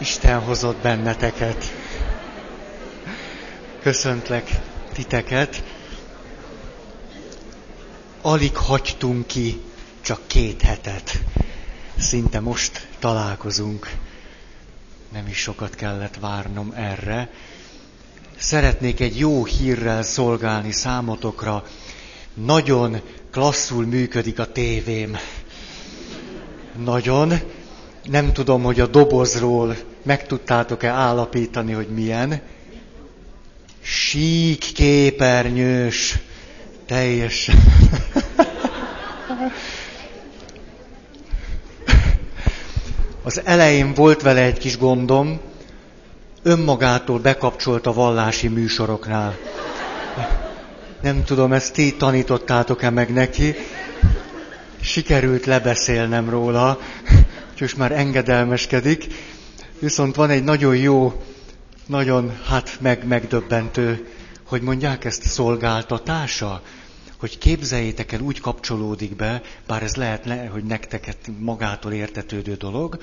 Isten hozott benneteket. Köszöntlek titeket. Alig hagytunk ki csak két hetet. Szinte most találkozunk. Nem is sokat kellett várnom erre. Szeretnék egy jó hírrel szolgálni számotokra. Nagyon klasszul működik a tévém. Nagyon nem tudom, hogy a dobozról meg tudtátok-e állapítani, hogy milyen. Sík képernyős, teljesen. Az elején volt vele egy kis gondom, önmagától bekapcsolt a vallási műsoroknál. Nem tudom, ezt ti tanítottátok-e meg neki. Sikerült lebeszélnem róla, úgyhogy már engedelmeskedik. Viszont van egy nagyon jó, nagyon hát meg, megdöbbentő, hogy mondják ezt szolgáltatása, hogy képzeljétek el, úgy kapcsolódik be, bár ez lehet, le, hogy nektek magától értetődő dolog,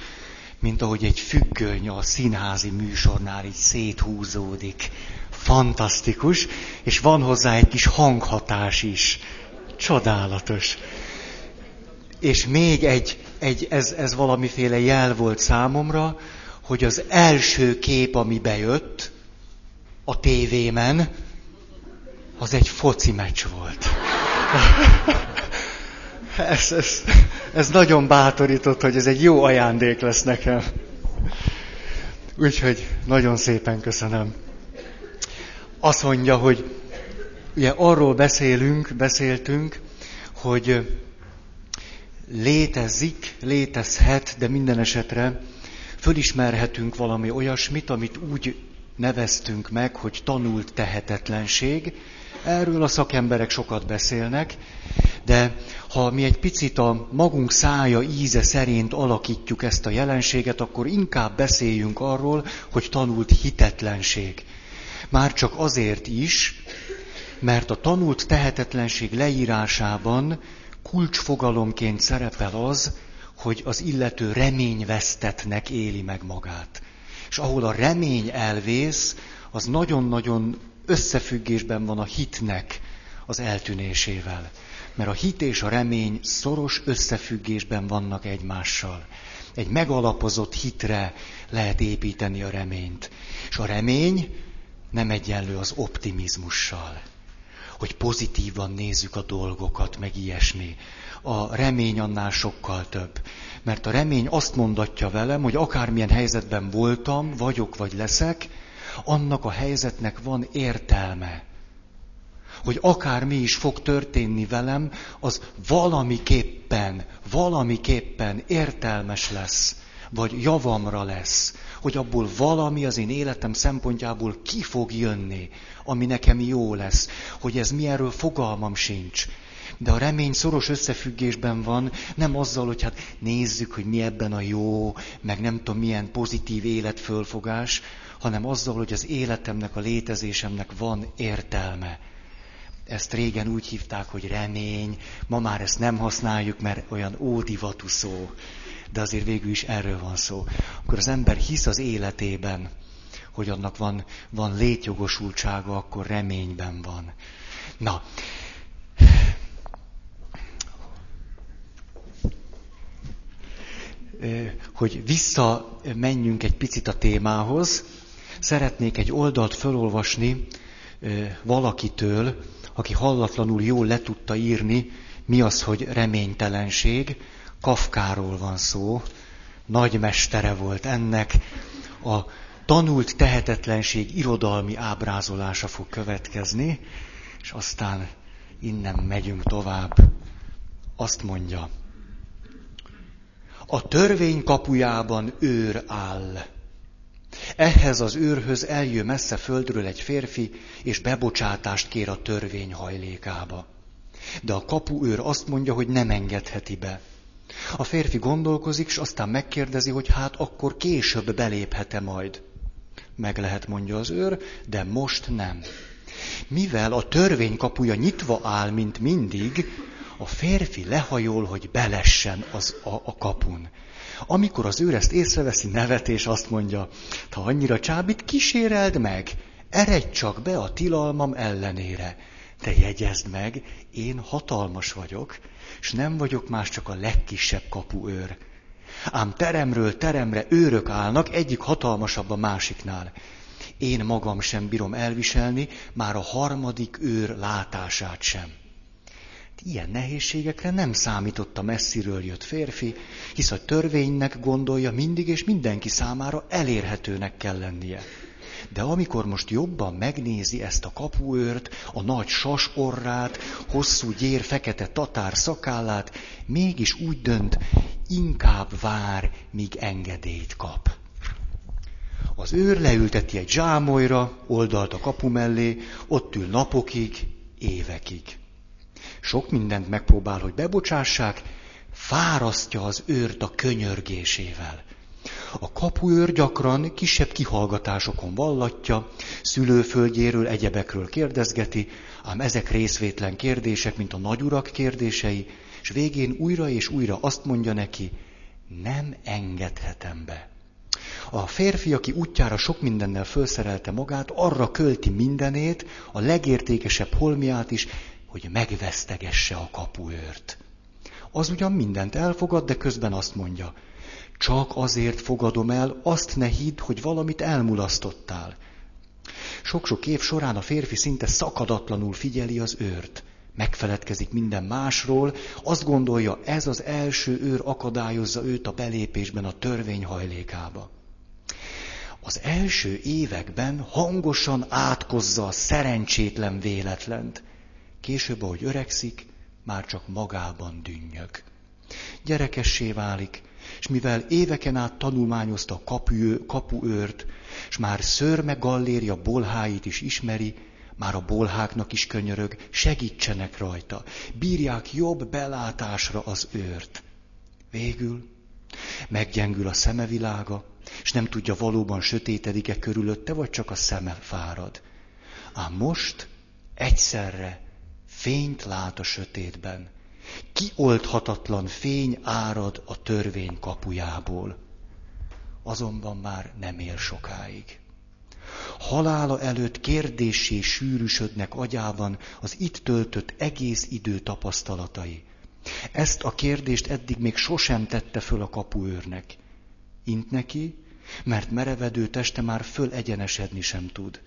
mint ahogy egy függöny a színházi műsornál így széthúzódik. Fantasztikus, és van hozzá egy kis hanghatás is. Csodálatos. És még egy egy, ez, ez valamiféle jel volt számomra, hogy az első kép, ami bejött a tévémen, az egy foci meccs volt. ez, ez, ez nagyon bátorított, hogy ez egy jó ajándék lesz nekem. Úgyhogy nagyon szépen köszönöm. Azt mondja, hogy ugye arról beszélünk, beszéltünk, hogy létezik, létezhet, de minden esetre fölismerhetünk valami olyasmit, amit úgy neveztünk meg, hogy tanult tehetetlenség. Erről a szakemberek sokat beszélnek, de ha mi egy picit a magunk szája íze szerint alakítjuk ezt a jelenséget, akkor inkább beszéljünk arról, hogy tanult hitetlenség. Már csak azért is, mert a tanult tehetetlenség leírásában kulcsfogalomként szerepel az, hogy az illető reményvesztetnek éli meg magát. És ahol a remény elvész, az nagyon-nagyon összefüggésben van a hitnek az eltűnésével. Mert a hit és a remény szoros összefüggésben vannak egymással. Egy megalapozott hitre lehet építeni a reményt. És a remény nem egyenlő az optimizmussal hogy pozitívan nézzük a dolgokat, meg ilyesmi. A remény annál sokkal több. Mert a remény azt mondatja velem, hogy akármilyen helyzetben voltam, vagyok vagy leszek, annak a helyzetnek van értelme. Hogy akármi is fog történni velem, az valamiképpen, valamiképpen értelmes lesz, vagy javamra lesz, hogy abból valami az én életem szempontjából ki fog jönni, ami nekem jó lesz, hogy ez milyenről fogalmam sincs. De a remény szoros összefüggésben van, nem azzal, hogy hát nézzük, hogy mi ebben a jó, meg nem tudom milyen pozitív életfölfogás, hanem azzal, hogy az életemnek, a létezésemnek van értelme. Ezt régen úgy hívták, hogy remény, ma már ezt nem használjuk, mert olyan ódivatú szó. De azért végül is erről van szó. Akkor az ember hisz az életében, hogy annak van, van létjogosultsága, akkor reményben van. Na, hogy visszamenjünk egy picit a témához, szeretnék egy oldalt felolvasni valakitől, aki hallatlanul jól le tudta írni, mi az, hogy reménytelenség. Kafkáról van szó, nagymestere volt ennek. A tanult tehetetlenség irodalmi ábrázolása fog következni, és aztán innen megyünk tovább. Azt mondja, a törvény kapujában őr áll. Ehhez az őrhöz eljő messze földről egy férfi, és bebocsátást kér a törvény hajlékába. De a kapuőr azt mondja, hogy nem engedheti be. A férfi gondolkozik, és aztán megkérdezi, hogy hát akkor később beléphet-e majd. Meg lehet, mondja az őr, de most nem. Mivel a törvény kapuja nyitva áll, mint mindig, a férfi lehajol, hogy belessen az a, a kapun. Amikor az őr ezt észreveszi, nevet és azt mondja, ha annyira csábít, kíséreld meg, eredj csak be a tilalmam ellenére. De jegyezd meg, én hatalmas vagyok, és nem vagyok más csak a legkisebb kapuőr. Ám teremről teremre őrök állnak, egyik hatalmasabb a másiknál. Én magam sem bírom elviselni, már a harmadik őr látását sem. Ilyen nehézségekre nem számított a messziről jött férfi, hisz a törvénynek gondolja mindig és mindenki számára elérhetőnek kell lennie. De amikor most jobban megnézi ezt a kapuőrt, a nagy sas orrát, hosszú gyér fekete tatár szakállát, mégis úgy dönt, inkább vár, míg engedélyt kap. Az őr leülteti egy zsámolyra, oldalt a kapu mellé, ott ül napokig, évekig. Sok mindent megpróbál, hogy bebocsássák, fárasztja az őrt a könyörgésével. A kapuőr gyakran kisebb kihallgatásokon vallatja, szülőföldjéről, egyebekről kérdezgeti, ám ezek részvétlen kérdések, mint a nagyurak kérdései, és végén újra és újra azt mondja neki, nem engedhetem be. A férfi, aki útjára sok mindennel felszerelte magát, arra költi mindenét, a legértékesebb holmiát is, hogy megvesztegesse a kapuőrt. Az ugyan mindent elfogad, de közben azt mondja, csak azért fogadom el, azt ne hidd, hogy valamit elmulasztottál. Sok-sok év során a férfi szinte szakadatlanul figyeli az őrt. Megfeledkezik minden másról, azt gondolja, ez az első őr akadályozza őt a belépésben a törvény hajlékába. Az első években hangosan átkozza a szerencsétlen véletlent. Később, ahogy öregszik, már csak magában dünnyög. Gyerekessé válik, és mivel éveken át tanulmányozta a kapu, kapuőrt, és már szörme galléria bolháit is ismeri, már a bolháknak is könyörög, segítsenek rajta, bírják jobb belátásra az őrt. Végül meggyengül a szemevilága, és nem tudja valóban sötétedik-e körülötte, vagy csak a szeme fárad. Ám most egyszerre fényt lát a sötétben, Kioldhatatlan fény árad a törvény kapujából. Azonban már nem él sokáig. Halála előtt kérdésé sűrűsödnek agyában az itt töltött egész idő tapasztalatai. Ezt a kérdést eddig még sosem tette föl a kapuőrnek. Int neki, mert merevedő teste már föl egyenesedni sem tud.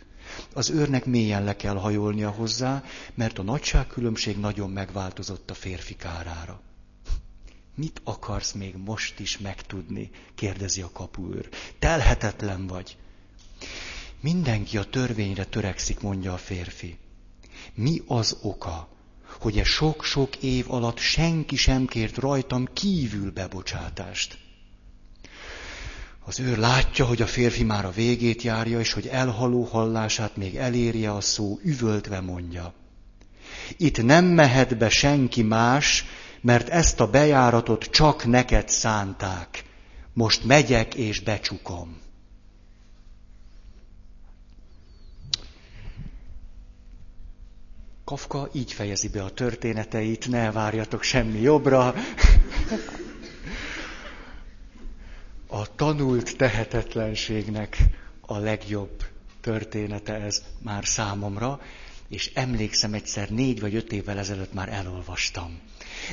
Az őrnek mélyen le kell hajolnia hozzá, mert a nagyságkülönbség nagyon megváltozott a férfi kárára. Mit akarsz még most is megtudni? kérdezi a kapuőr. Telhetetlen vagy. Mindenki a törvényre törekszik, mondja a férfi. Mi az oka, hogy e sok-sok év alatt senki sem kért rajtam kívül bebocsátást? Az őr látja, hogy a férfi már a végét járja, és hogy elhaló hallását még elérje a szó, üvöltve mondja. Itt nem mehet be senki más, mert ezt a bejáratot csak neked szánták. Most megyek és becsukom. Kafka így fejezi be a történeteit, ne várjatok semmi jobbra. a tanult tehetetlenségnek a legjobb története ez már számomra, és emlékszem egyszer négy vagy öt évvel ezelőtt már elolvastam.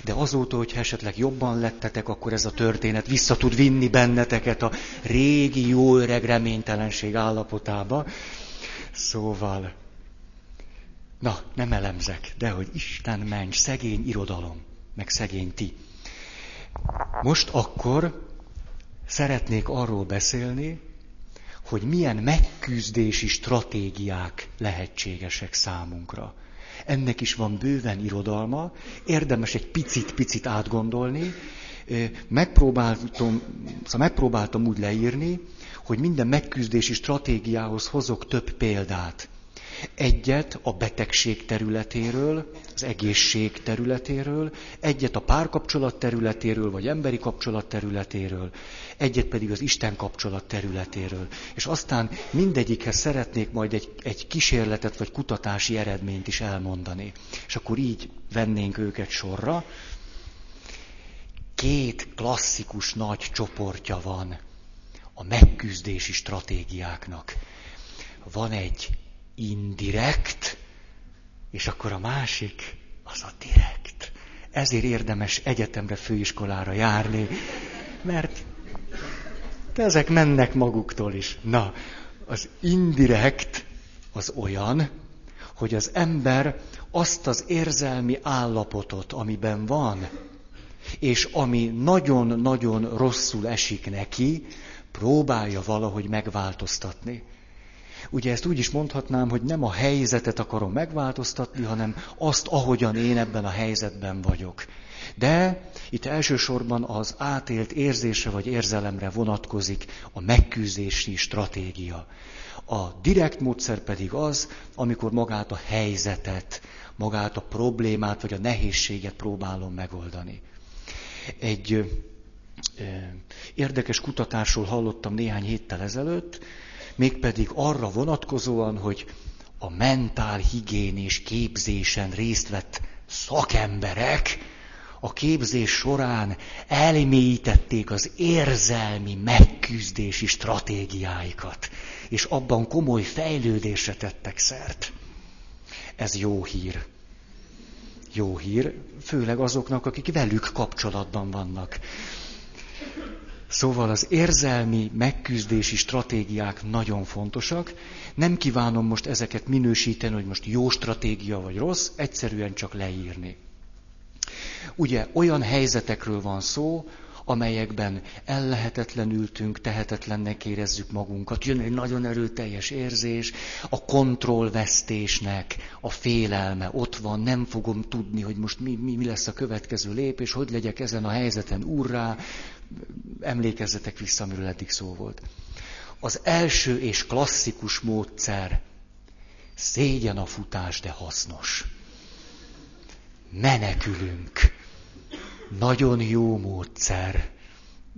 De azóta, hogy esetleg jobban lettetek, akkor ez a történet vissza tud vinni benneteket a régi jó öreg reménytelenség állapotába. Szóval, na, nem elemzek, de hogy Isten mencs, szegény irodalom, meg szegény ti. Most akkor szeretnék arról beszélni, hogy milyen megküzdési stratégiák lehetségesek számunkra. Ennek is van bőven irodalma, érdemes egy picit-picit átgondolni. Megpróbáltam, szóval megpróbáltam úgy leírni, hogy minden megküzdési stratégiához hozok több példát. Egyet a betegség területéről, az egészség területéről, egyet a párkapcsolat területéről, vagy emberi kapcsolat területéről, egyet pedig az Isten kapcsolat területéről. És aztán mindegyikhez szeretnék majd egy, egy kísérletet vagy kutatási eredményt is elmondani. És akkor így vennénk őket sorra. két klasszikus nagy csoportja van a megküzdési stratégiáknak. Van egy indirekt, és akkor a másik az a direkt. Ezért érdemes egyetemre, főiskolára járni, mert ezek mennek maguktól is. Na, az indirekt az olyan, hogy az ember azt az érzelmi állapotot, amiben van, és ami nagyon-nagyon rosszul esik neki, próbálja valahogy megváltoztatni. Ugye ezt úgy is mondhatnám, hogy nem a helyzetet akarom megváltoztatni, hanem azt, ahogyan én ebben a helyzetben vagyok. De itt elsősorban az átélt érzésre vagy érzelemre vonatkozik a megküzdési stratégia. A direkt módszer pedig az, amikor magát a helyzetet, magát a problémát vagy a nehézséget próbálom megoldani. Egy ö, érdekes kutatásról hallottam néhány héttel ezelőtt, mégpedig arra vonatkozóan, hogy a mentál higiénés képzésen részt vett szakemberek a képzés során elmélyítették az érzelmi megküzdési stratégiáikat, és abban komoly fejlődésre tettek szert. Ez jó hír. Jó hír, főleg azoknak, akik velük kapcsolatban vannak. Szóval az érzelmi megküzdési stratégiák nagyon fontosak. Nem kívánom most ezeket minősíteni, hogy most jó stratégia vagy rossz, egyszerűen csak leírni. Ugye olyan helyzetekről van szó, amelyekben ellehetetlenültünk, tehetetlennek érezzük magunkat, jön egy nagyon erőteljes érzés, a kontrollvesztésnek a félelme ott van, nem fogom tudni, hogy most mi, mi, mi lesz a következő lépés, hogy legyek ezen a helyzeten úrrá, emlékezzetek vissza, amiről eddig szó volt. Az első és klasszikus módszer, szégyen a futás, de hasznos. Menekülünk nagyon jó módszer.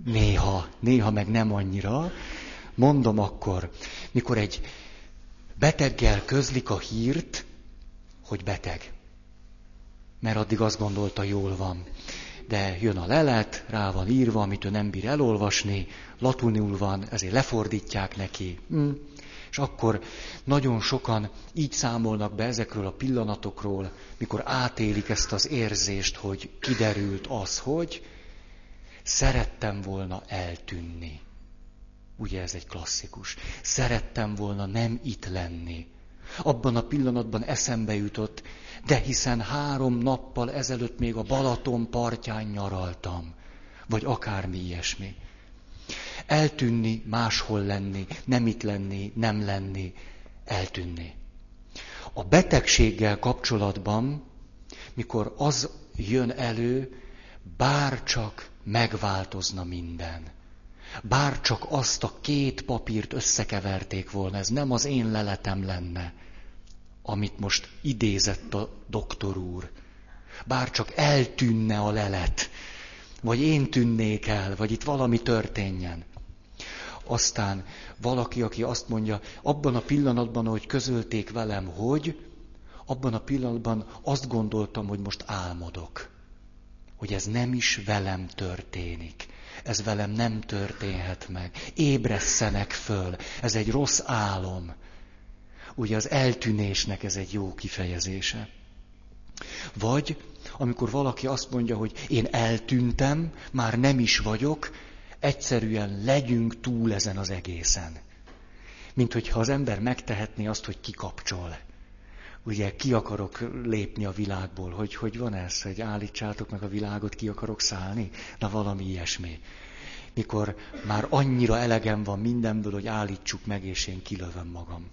Néha, néha meg nem annyira. Mondom akkor, mikor egy beteggel közlik a hírt, hogy beteg. Mert addig azt gondolta, jól van. De jön a lelet, rá van írva, amit ő nem bír elolvasni, latinul van, ezért lefordítják neki. Hm. És akkor nagyon sokan így számolnak be ezekről a pillanatokról, mikor átélik ezt az érzést, hogy kiderült az, hogy szerettem volna eltűnni. Ugye ez egy klasszikus. Szerettem volna nem itt lenni. Abban a pillanatban eszembe jutott, de hiszen három nappal ezelőtt még a Balaton partján nyaraltam. Vagy akármi ilyesmi. Eltűnni, máshol lenni, nem itt lenni, nem lenni, eltűnni. A betegséggel kapcsolatban, mikor az jön elő, bár csak megváltozna minden. Bár csak azt a két papírt összekeverték volna, ez nem az én leletem lenne, amit most idézett a doktor úr. Bár csak eltűnne a lelet, vagy én tűnnék el, vagy itt valami történjen. Aztán valaki, aki azt mondja, abban a pillanatban, ahogy közölték velem, hogy, abban a pillanatban azt gondoltam, hogy most álmodok. Hogy ez nem is velem történik. Ez velem nem történhet meg. Ébresszenek föl. Ez egy rossz álom. Ugye az eltűnésnek ez egy jó kifejezése. Vagy amikor valaki azt mondja, hogy én eltűntem, már nem is vagyok, egyszerűen legyünk túl ezen az egészen. Mint hogyha az ember megtehetné azt, hogy kikapcsol. Ugye ki akarok lépni a világból, hogy hogy van ez, hogy állítsátok meg a világot, ki akarok szállni? Na valami ilyesmi. Mikor már annyira elegem van mindenből, hogy állítsuk meg, és én kilövöm magam.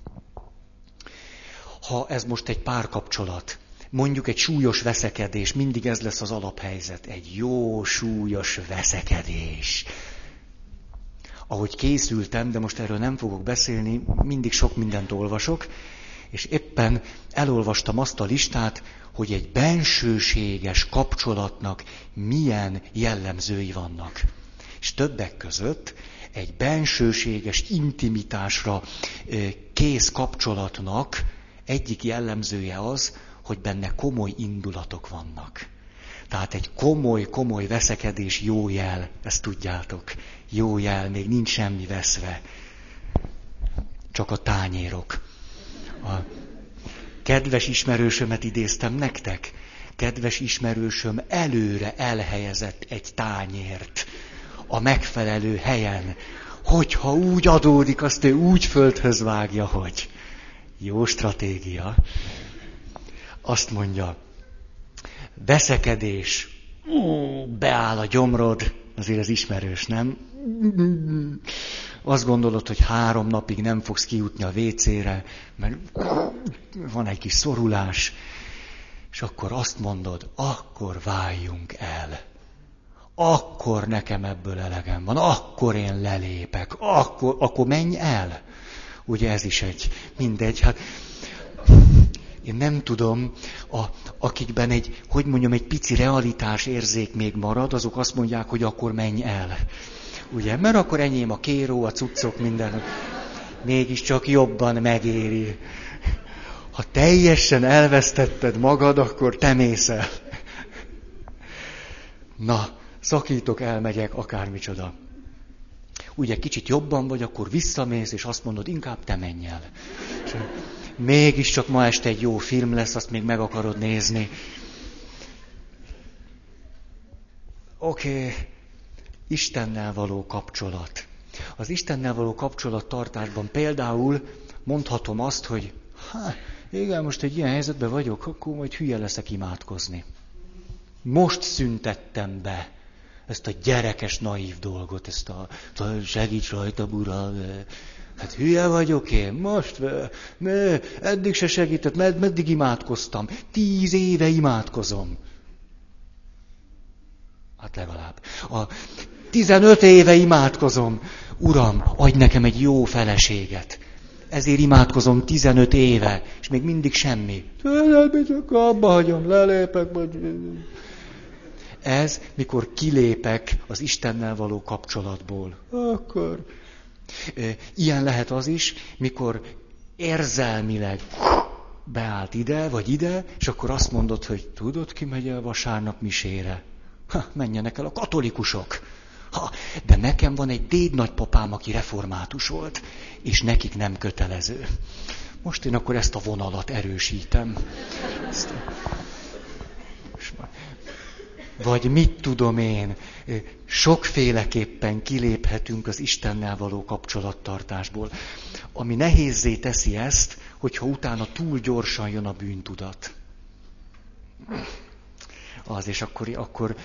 Ha ez most egy párkapcsolat, mondjuk egy súlyos veszekedés, mindig ez lesz az alaphelyzet. Egy jó súlyos veszekedés ahogy készültem, de most erről nem fogok beszélni, mindig sok mindent olvasok, és éppen elolvastam azt a listát, hogy egy bensőséges kapcsolatnak milyen jellemzői vannak. És többek között egy bensőséges intimitásra kész kapcsolatnak egyik jellemzője az, hogy benne komoly indulatok vannak. Tehát egy komoly, komoly veszekedés jó jel, ezt tudjátok. Jó jel, még nincs semmi veszve. Csak a tányérok. A kedves ismerősömet idéztem nektek. Kedves ismerősöm előre elhelyezett egy tányért a megfelelő helyen, hogyha úgy adódik, azt ő úgy földhöz vágja, hogy jó stratégia. Azt mondja, veszekedés, ó, beáll a gyomrod, azért ez ismerős, nem? Azt gondolod, hogy három napig nem fogsz kijutni a WC-re, mert van egy kis szorulás, és akkor azt mondod, akkor váljunk el. Akkor nekem ebből elegem van, akkor én lelépek, akkor, akkor menj el. Ugye ez is egy, mindegy, hát én nem tudom, a, akikben egy, hogy mondjam, egy pici realitás érzék még marad, azok azt mondják, hogy akkor menj el. Ugye, mert akkor enyém a kéró, a cuccok, minden. Mégiscsak jobban megéri. Ha teljesen elvesztetted magad, akkor te mész el. Na, szakítok, elmegyek, akármicsoda. Ugye kicsit jobban vagy, akkor visszamész, és azt mondod, inkább te menj el. Mégiscsak ma este egy jó film lesz, azt még meg akarod nézni. Oké, okay. Istennel való kapcsolat. Az Istennel való kapcsolattartásban például mondhatom azt, hogy hát, igen, most egy ilyen helyzetben vagyok, akkor majd hülye leszek imádkozni. Most szüntettem be ezt a gyerekes, naív dolgot, ezt a, segíts rajta, ura, hát hülye vagyok én, most, ne, eddig se segített, med, meddig imádkoztam, tíz éve imádkozom. Hát legalább. A 15 éve imádkozom, Uram, adj nekem egy jó feleséget ezért imádkozom 15 éve, és még mindig semmi. Abba hagyom, lelépek, vagy... Ez, mikor kilépek az Istennel való kapcsolatból. Akkor... Ilyen lehet az is, mikor érzelmileg beállt ide, vagy ide, és akkor azt mondod, hogy tudod, ki megy el vasárnap misére? Ha, menjenek el a katolikusok. Ha, de nekem van egy déd nagypapám, aki református volt, és nekik nem kötelező. Most én akkor ezt a vonalat erősítem. Vagy mit tudom én, sokféleképpen kiléphetünk az Istennel való kapcsolattartásból. Ami nehézé teszi ezt, hogyha utána túl gyorsan jön a bűntudat. Az, és akkor, akkor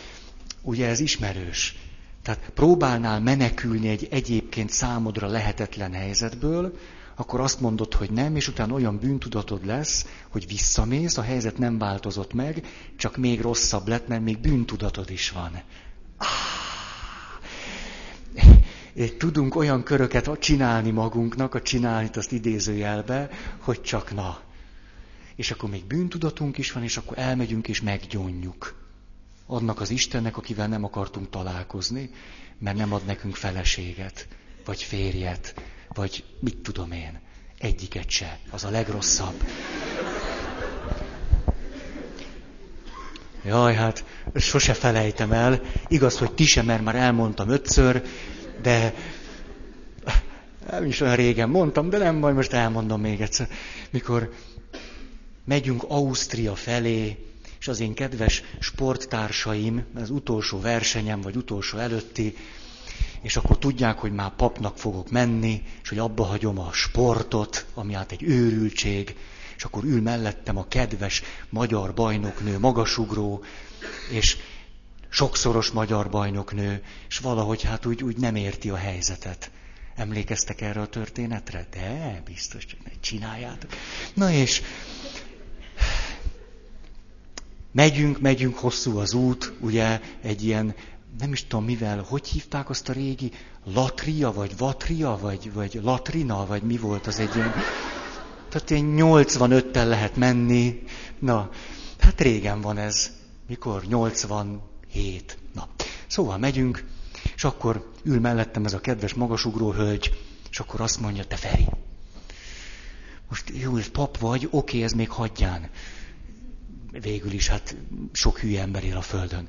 ugye ez ismerős. Tehát próbálnál menekülni egy egyébként számodra lehetetlen helyzetből, akkor azt mondod, hogy nem, és utána olyan bűntudatod lesz, hogy visszamész, a helyzet nem változott meg, csak még rosszabb lett, mert még bűntudatod is van. Ah! Tudunk olyan köröket csinálni magunknak, a csinálni azt idézőjelbe, hogy csak na. És akkor még bűntudatunk is van, és akkor elmegyünk és meggyónjuk annak az Istennek, akivel nem akartunk találkozni, mert nem ad nekünk feleséget, vagy férjet, vagy mit tudom én. Egyiket se. Az a legrosszabb. Jaj, hát sose felejtem el. Igaz, hogy ti sem, mert már elmondtam ötször, de nem is olyan régen mondtam, de nem baj, most elmondom még egyszer. Mikor megyünk Ausztria felé, és az én kedves sporttársaim, az utolsó versenyem, vagy utolsó előtti, és akkor tudják, hogy már papnak fogok menni, és hogy abba hagyom a sportot, ami hát egy őrültség, és akkor ül mellettem a kedves magyar bajnoknő, magasugró, és sokszoros magyar bajnoknő, és valahogy hát úgy, úgy nem érti a helyzetet. Emlékeztek erre a történetre? De, biztos, csak ne csináljátok. Na és Megyünk, megyünk, hosszú az út, ugye, egy ilyen, nem is tudom mivel, hogy hívták azt a régi, latria, vagy vatria, vagy, vagy latrina, vagy mi volt az egy ilyen, tehát ilyen 85-tel lehet menni, na, hát régen van ez, mikor? 87, na. Szóval megyünk, és akkor ül mellettem ez a kedves magasugró hölgy, és akkor azt mondja, te Feri, most jó, ez pap vagy, oké, ez még hagyján végül is hát sok hülye ember él a Földön.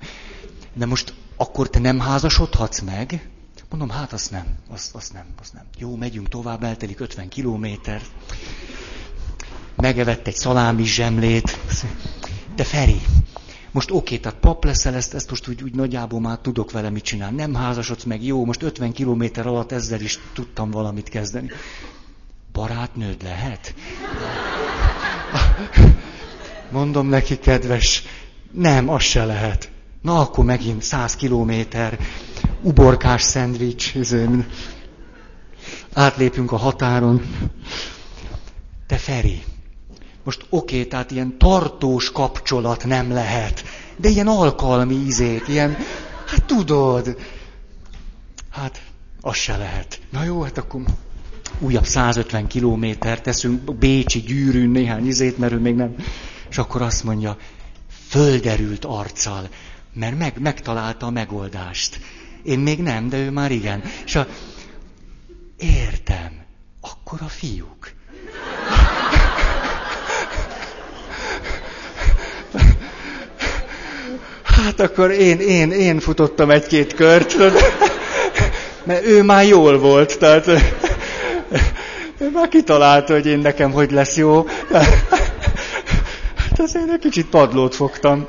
De most akkor te nem házasodhatsz meg? Mondom, hát azt nem, azt, azt nem, azt nem. Jó, megyünk tovább, eltelik 50 kilométer. Megevett egy szalámi zsemlét. De Feri, most oké, tehát pap leszel, ezt, ezt most úgy, úgy nagyjából már tudok vele mit csinálni. Nem házasodsz meg, jó, most 50 kilométer alatt ezzel is tudtam valamit kezdeni. Barátnőd lehet? Mondom neki, kedves, nem, az se lehet. Na, akkor megint száz kilométer, uborkás szendvics, átlépünk a határon. Te Feri, most oké, tehát ilyen tartós kapcsolat nem lehet, de ilyen alkalmi ízét, ilyen, hát tudod, hát az se lehet. Na jó, hát akkor újabb 150 kilométer teszünk Bécsi gyűrűn néhány izét, mert ő még nem. És akkor azt mondja, földerült arccal, mert meg, megtalálta a megoldást. Én még nem, de ő már igen. És a, értem, akkor a fiúk. Hát akkor én, én, én futottam egy-két kört, mert ő már jól volt, tehát ő már kitalálta, hogy én nekem hogy lesz jó. Hát azért egy kicsit padlót fogtam.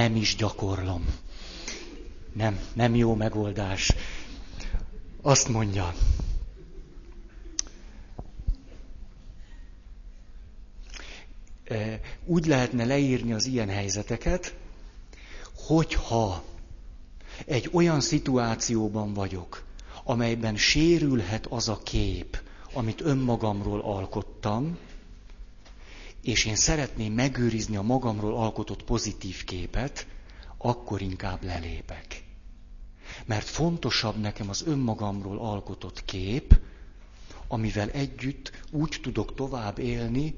Nem is gyakorlom. Nem, nem jó megoldás. Azt mondja, úgy lehetne leírni az ilyen helyzeteket, hogyha egy olyan szituációban vagyok, amelyben sérülhet az a kép, amit önmagamról alkottam, és én szeretném megőrizni a magamról alkotott pozitív képet, akkor inkább lelépek. Mert fontosabb nekem az önmagamról alkotott kép, amivel együtt úgy tudok tovább élni,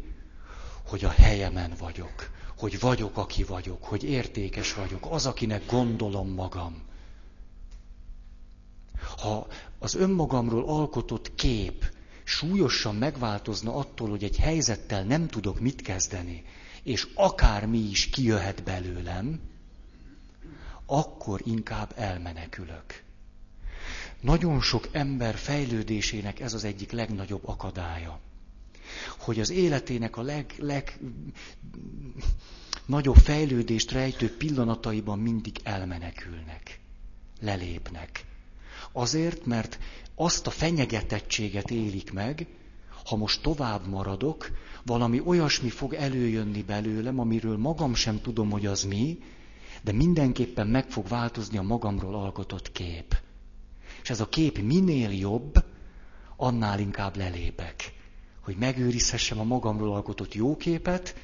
hogy a helyemen vagyok, hogy vagyok, aki vagyok, hogy értékes vagyok, az, akinek gondolom magam. Ha az önmagamról alkotott kép súlyosan megváltozna attól, hogy egy helyzettel nem tudok mit kezdeni, és akármi is kijöhet belőlem, akkor inkább elmenekülök. Nagyon sok ember fejlődésének ez az egyik legnagyobb akadálya hogy az életének a leg, leg nagyobb fejlődést rejtő pillanataiban mindig elmenekülnek, lelépnek. Azért, mert azt a fenyegetettséget élik meg, ha most tovább maradok, valami olyasmi fog előjönni belőlem, amiről magam sem tudom, hogy az mi, de mindenképpen meg fog változni a magamról alkotott kép. És ez a kép minél jobb, annál inkább lelépek hogy megőrizhessem a magamról alkotott jó képet,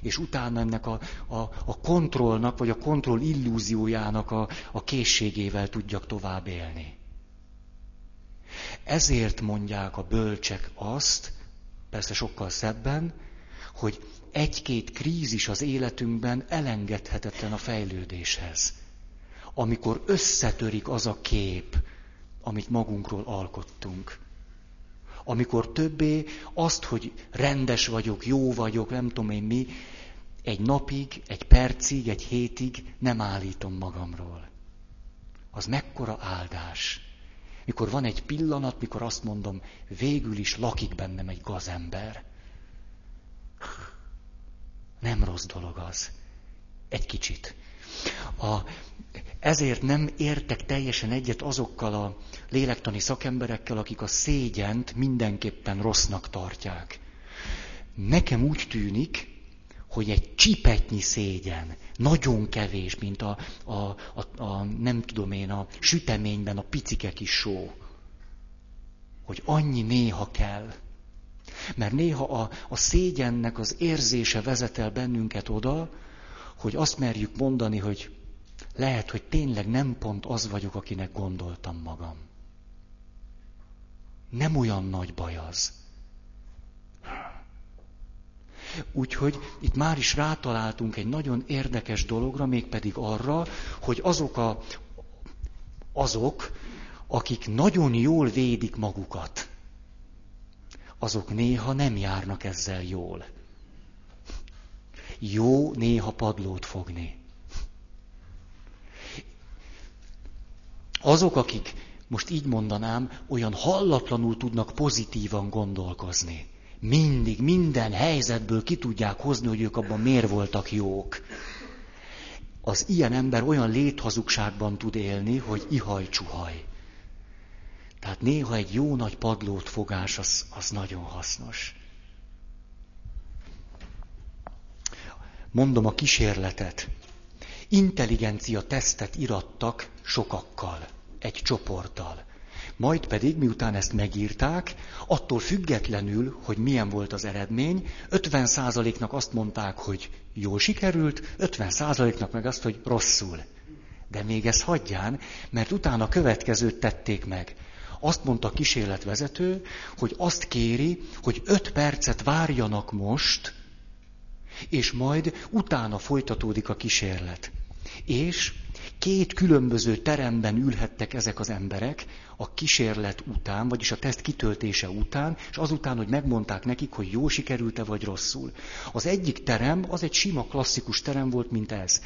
és utána ennek a, a, a kontrollnak, vagy a kontroll illúziójának a, a készségével tudjak tovább élni. Ezért mondják a bölcsek azt, persze sokkal szebben, hogy egy-két krízis az életünkben elengedhetetlen a fejlődéshez. Amikor összetörik az a kép, amit magunkról alkottunk amikor többé azt, hogy rendes vagyok, jó vagyok, nem tudom én mi, egy napig, egy percig, egy hétig nem állítom magamról. Az mekkora áldás. Mikor van egy pillanat, mikor azt mondom, végül is lakik bennem egy gazember. Nem rossz dolog az. Egy kicsit. A, ezért nem értek teljesen egyet azokkal a lélektani szakemberekkel, akik a szégyent mindenképpen rossznak tartják. Nekem úgy tűnik, hogy egy csipetnyi szégyen, nagyon kevés, mint a, a, a, a nem tudom én, a süteményben a picike kis só. Hogy annyi néha kell. Mert néha a, a szégyennek az érzése vezet el bennünket oda, hogy azt merjük mondani, hogy lehet, hogy tényleg nem pont az vagyok, akinek gondoltam magam. Nem olyan nagy baj az. Úgyhogy itt már is rátaláltunk egy nagyon érdekes dologra, mégpedig arra, hogy azok a, azok, akik nagyon jól védik magukat, azok néha nem járnak ezzel jól. Jó néha padlót fogni. Azok, akik, most így mondanám, olyan hallatlanul tudnak pozitívan gondolkozni. Mindig, minden helyzetből ki tudják hozni, hogy ők abban miért voltak jók. Az ilyen ember olyan léthazugságban tud élni, hogy ihaj-csuhaj. Tehát néha egy jó nagy padlót fogás, az, az nagyon hasznos. Mondom a kísérletet. Intelligencia tesztet irattak sokakkal, egy csoporttal. Majd pedig, miután ezt megírták, attól függetlenül, hogy milyen volt az eredmény, 50%-nak azt mondták, hogy jól sikerült, 50%-nak meg azt, hogy rosszul. De még ez hagyján, mert utána következőt tették meg. Azt mondta a kísérletvezető, hogy azt kéri, hogy 5 percet várjanak most, és majd utána folytatódik a kísérlet. És két különböző teremben ülhettek ezek az emberek a kísérlet után, vagyis a teszt kitöltése után, és azután, hogy megmondták nekik, hogy jó sikerült-e vagy rosszul. Az egyik terem az egy sima klasszikus terem volt, mint ez.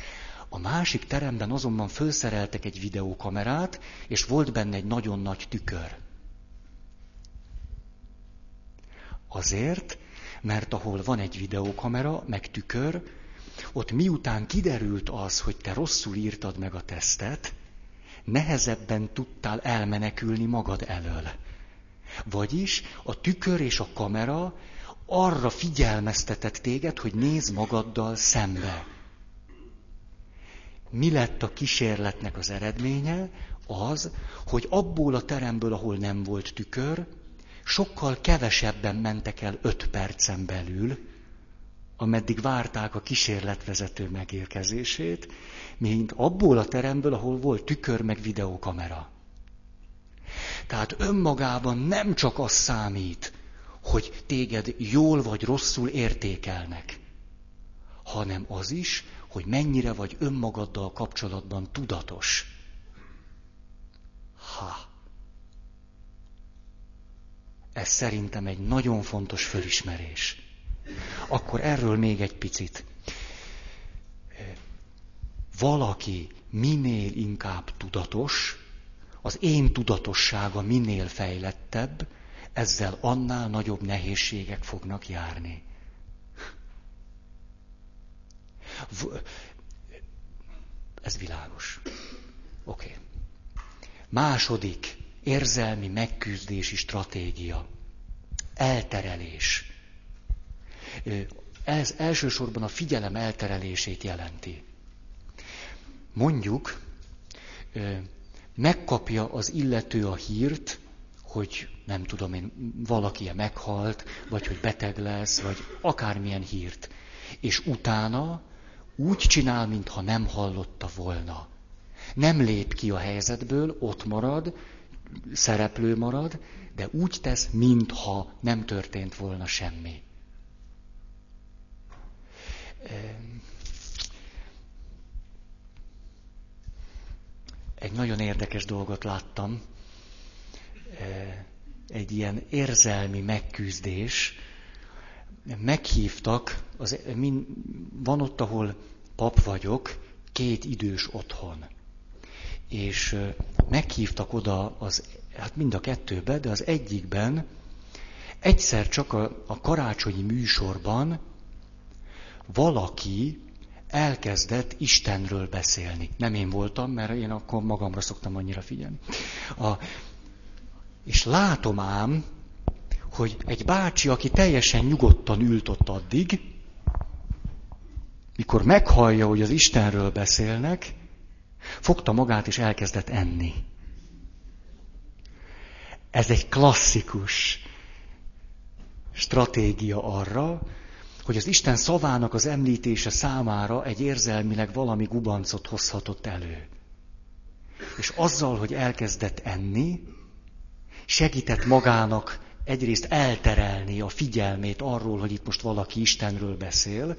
A másik teremben azonban felszereltek egy videókamerát, és volt benne egy nagyon nagy tükör. Azért, mert ahol van egy videókamera, meg tükör, ott miután kiderült az, hogy te rosszul írtad meg a tesztet, nehezebben tudtál elmenekülni magad elől. Vagyis a tükör és a kamera arra figyelmeztetett téged, hogy nézz magaddal szembe. Mi lett a kísérletnek az eredménye? Az, hogy abból a teremből, ahol nem volt tükör, sokkal kevesebben mentek el öt percen belül, ameddig várták a kísérletvezető megérkezését, mint abból a teremből, ahol volt tükör meg videókamera. Tehát önmagában nem csak az számít, hogy téged jól vagy rosszul értékelnek, hanem az is, hogy mennyire vagy önmagaddal kapcsolatban tudatos. Ha. Ez szerintem egy nagyon fontos fölismerés. Akkor erről még egy picit. Valaki minél inkább tudatos, az én tudatossága minél fejlettebb, ezzel annál nagyobb nehézségek fognak járni. Ez világos. Oké. Okay. Második érzelmi megküzdési stratégia. Elterelés. Ez elsősorban a figyelem elterelését jelenti. Mondjuk, megkapja az illető a hírt, hogy nem tudom én, valaki meghalt, vagy hogy beteg lesz, vagy akármilyen hírt. És utána úgy csinál, mintha nem hallotta volna. Nem lép ki a helyzetből, ott marad, szereplő marad, de úgy tesz, mintha nem történt volna semmi. Egy nagyon érdekes dolgot láttam. Egy ilyen érzelmi megküzdés. Meghívtak, az, van ott, ahol pap vagyok, két idős otthon. És meghívtak oda, az, hát mind a kettőbe, de az egyikben egyszer csak a, a karácsonyi műsorban valaki elkezdett Istenről beszélni. Nem én voltam, mert én akkor magamra szoktam annyira figyelni. A, és látom ám, hogy egy bácsi, aki teljesen nyugodtan ült ott addig, mikor meghallja, hogy az Istenről beszélnek, fogta magát és elkezdett enni. Ez egy klasszikus stratégia arra, hogy az Isten szavának az említése számára egy érzelmileg valami gubancot hozhatott elő. És azzal, hogy elkezdett enni, segített magának egyrészt elterelni a figyelmét arról, hogy itt most valaki Istenről beszél,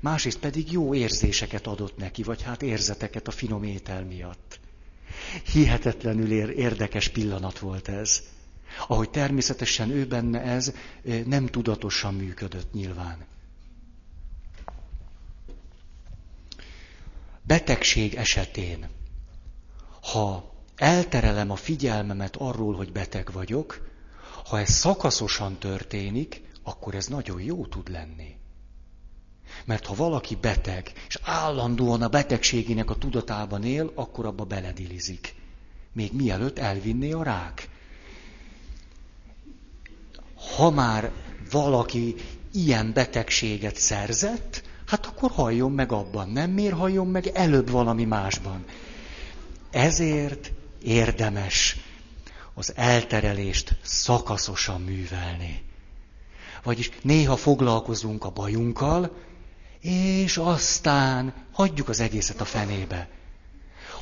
másrészt pedig jó érzéseket adott neki, vagy hát érzeteket a finom étel miatt. Hihetetlenül érdekes pillanat volt ez. Ahogy természetesen ő benne ez nem tudatosan működött nyilván. betegség esetén, ha elterelem a figyelmemet arról, hogy beteg vagyok, ha ez szakaszosan történik, akkor ez nagyon jó tud lenni. Mert ha valaki beteg, és állandóan a betegségének a tudatában él, akkor abba beledilizik. Még mielőtt elvinné a rák. Ha már valaki ilyen betegséget szerzett, hát akkor halljon meg abban. Nem miért halljon meg előbb valami másban. Ezért érdemes az elterelést szakaszosan művelni. Vagyis néha foglalkozunk a bajunkkal, és aztán hagyjuk az egészet a fenébe.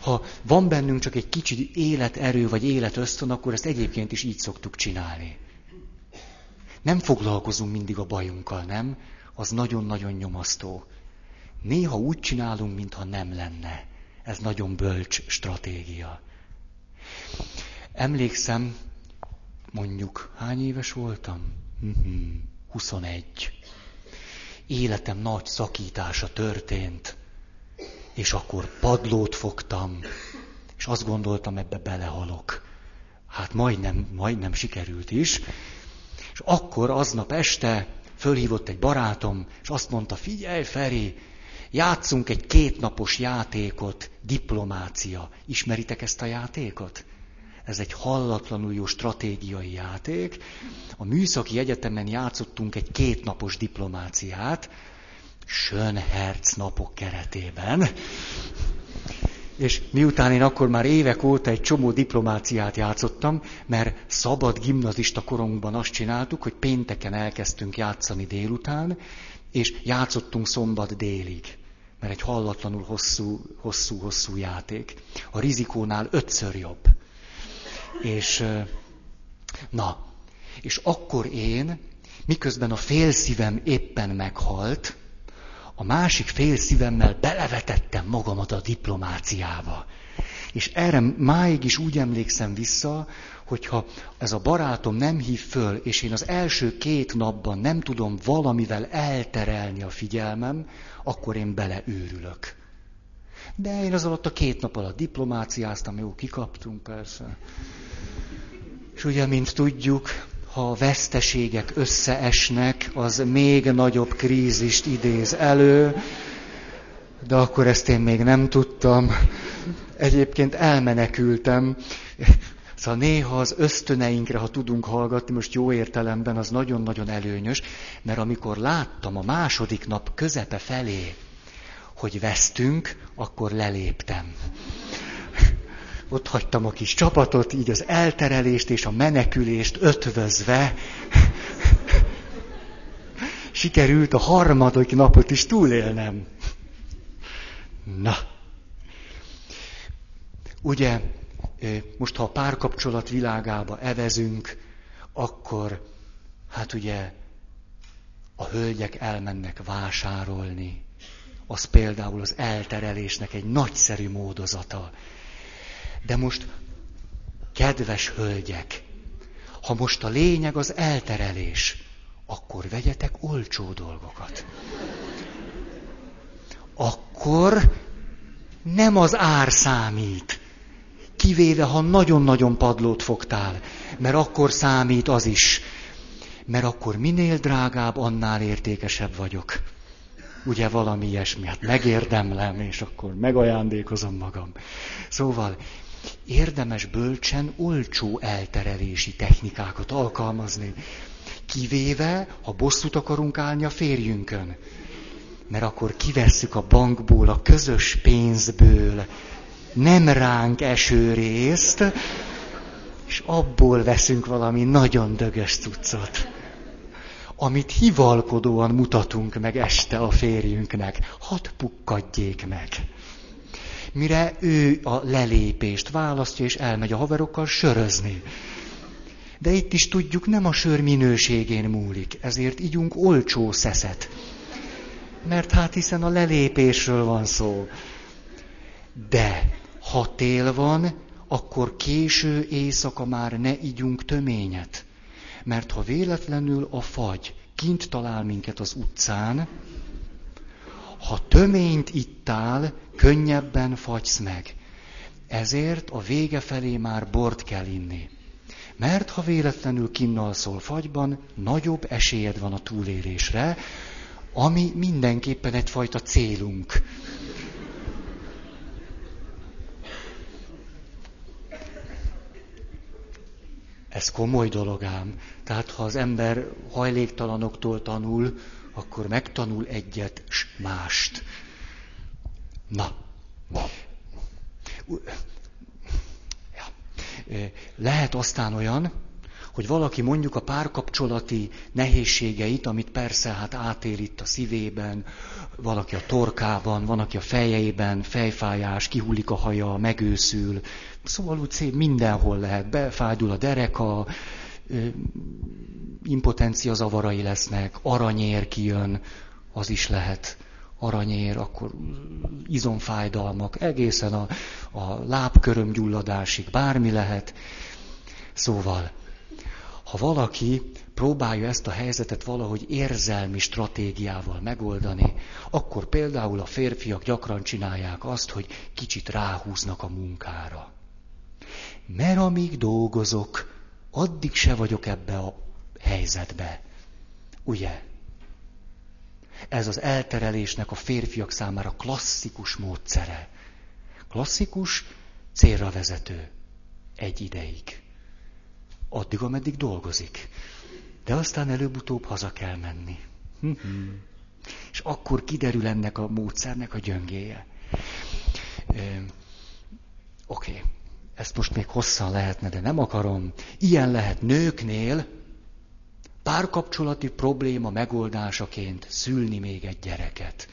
Ha van bennünk csak egy kicsi életerő vagy életösztön, akkor ezt egyébként is így szoktuk csinálni. Nem foglalkozunk mindig a bajunkkal, nem? Az nagyon-nagyon nyomasztó. Néha úgy csinálunk, mintha nem lenne. Ez nagyon bölcs stratégia. Emlékszem, mondjuk, hány éves voltam? 21. Életem nagy szakítása történt, és akkor padlót fogtam, és azt gondoltam, ebbe belehalok. Hát majdnem, majdnem sikerült is. És akkor aznap este fölhívott egy barátom, és azt mondta, figyelj Feri, játszunk egy kétnapos játékot, diplomácia. Ismeritek ezt a játékot? Ez egy hallatlanul jó stratégiai játék. A műszaki egyetemen játszottunk egy kétnapos diplomáciát, Schönherz napok keretében. És miután én akkor már évek óta egy csomó diplomáciát játszottam, mert szabad gimnazista korunkban azt csináltuk, hogy pénteken elkezdtünk játszani délután, és játszottunk szombat délig. Mert egy hallatlanul hosszú, hosszú, hosszú játék. A rizikónál ötször jobb. És na, és akkor én, miközben a félszívem éppen meghalt, a másik fél szívemmel belevetettem magamat a diplomáciába. És erre máig is úgy emlékszem vissza, hogyha ez a barátom nem hív föl, és én az első két napban nem tudom valamivel elterelni a figyelmem, akkor én beleőrülök. De én az alatt a két nap alatt diplomáciáztam, jó, kikaptunk persze. És ugye, mint tudjuk, ha a veszteségek összeesnek, az még nagyobb krízist idéz elő, de akkor ezt én még nem tudtam. Egyébként elmenekültem. Szóval néha az ösztöneinkre, ha tudunk hallgatni, most jó értelemben, az nagyon-nagyon előnyös, mert amikor láttam a második nap közepe felé, hogy vesztünk, akkor leléptem ott hagytam a kis csapatot, így az elterelést és a menekülést ötvözve. Sikerült a harmadik napot is túlélnem. Na. Ugye, most ha a párkapcsolat világába evezünk, akkor hát ugye a hölgyek elmennek vásárolni. Az például az elterelésnek egy nagyszerű módozata. De most, kedves hölgyek, ha most a lényeg az elterelés, akkor vegyetek olcsó dolgokat. Akkor nem az ár számít, kivéve ha nagyon-nagyon padlót fogtál, mert akkor számít az is, mert akkor minél drágább, annál értékesebb vagyok. Ugye valami ilyesmi, hát megérdemlem, és akkor megajándékozom magam. Szóval érdemes bölcsen olcsó elterelési technikákat alkalmazni, kivéve, ha bosszút akarunk állni a férjünkön. Mert akkor kivesszük a bankból, a közös pénzből nem ránk eső részt, és abból veszünk valami nagyon dögös cuccot, amit hivalkodóan mutatunk meg este a férjünknek. Hadd pukkadjék meg mire ő a lelépést választja, és elmegy a haverokkal sörözni. De itt is tudjuk, nem a sör minőségén múlik, ezért ígyunk olcsó szeszet. Mert hát hiszen a lelépésről van szó. De ha tél van, akkor késő éjszaka már ne igyunk töményet. Mert ha véletlenül a fagy kint talál minket az utcán, Ha töményt ittál, könnyebben fagysz meg. Ezért a vége felé már bort kell inni. Mert ha véletlenül kinnalszol fagyban, nagyobb esélyed van a túlélésre, ami mindenképpen egyfajta célunk. Ez komoly dolog ám. Tehát ha az ember hajléktalanoktól tanul, akkor megtanul egyet, s mást. Na. Lehet aztán olyan, hogy valaki mondjuk a párkapcsolati nehézségeit, amit persze hát átél itt a szívében, valaki a torkában, van, aki a fejeiben, fejfájás, kihullik a haja, megőszül, szóval úgy szép mindenhol lehet, befájdul a dereka, impotencia zavarai lesznek, aranyér kijön, az is lehet aranyér, akkor izomfájdalmak, egészen a, a lábköröm gyulladásig, bármi lehet. Szóval, ha valaki próbálja ezt a helyzetet valahogy érzelmi stratégiával megoldani, akkor például a férfiak gyakran csinálják azt, hogy kicsit ráhúznak a munkára. Mert amíg dolgozok, addig se vagyok ebbe a helyzetbe. Ugye? Ez az elterelésnek a férfiak számára klasszikus módszere. Klasszikus, célra vezető. Egy ideig. Addig, ameddig dolgozik. De aztán előbb-utóbb haza kell menni. És akkor kiderül ennek a módszernek a gyöngéje. Oké. Okay. Ezt most még hosszan lehetne, de nem akarom. Ilyen lehet nőknél, párkapcsolati probléma megoldásaként szülni még egy gyereket.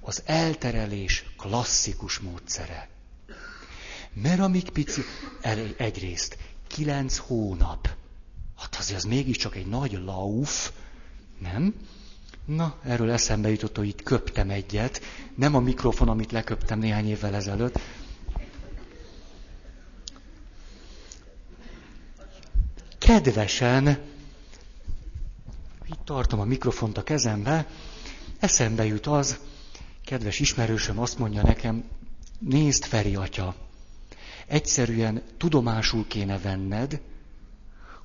Az elterelés klasszikus módszere. Mert amíg pici, egyrészt, kilenc hónap. Hát azért az mégiscsak egy nagy lauf, nem? Na, erről eszembe jutott, hogy itt köptem egyet. Nem a mikrofon, amit leköptem néhány évvel ezelőtt. Kedvesen itt tartom a mikrofont a kezembe, eszembe jut az, kedves ismerősöm azt mondja nekem, nézd Feri atya, egyszerűen tudomásul kéne venned,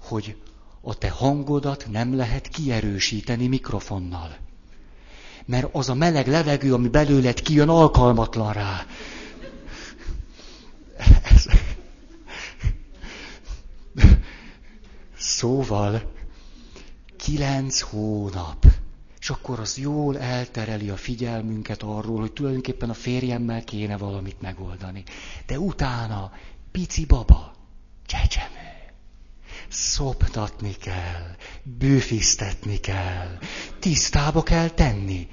hogy a te hangodat nem lehet kierősíteni mikrofonnal. Mert az a meleg levegő, ami belőled kijön, alkalmatlan rá. Ez... Szóval, kilenc hónap. És akkor az jól eltereli a figyelmünket arról, hogy tulajdonképpen a férjemmel kéne valamit megoldani. De utána pici baba, csecsemő. Szoptatni kell, bőfisztetni kell, tisztába kell tenni.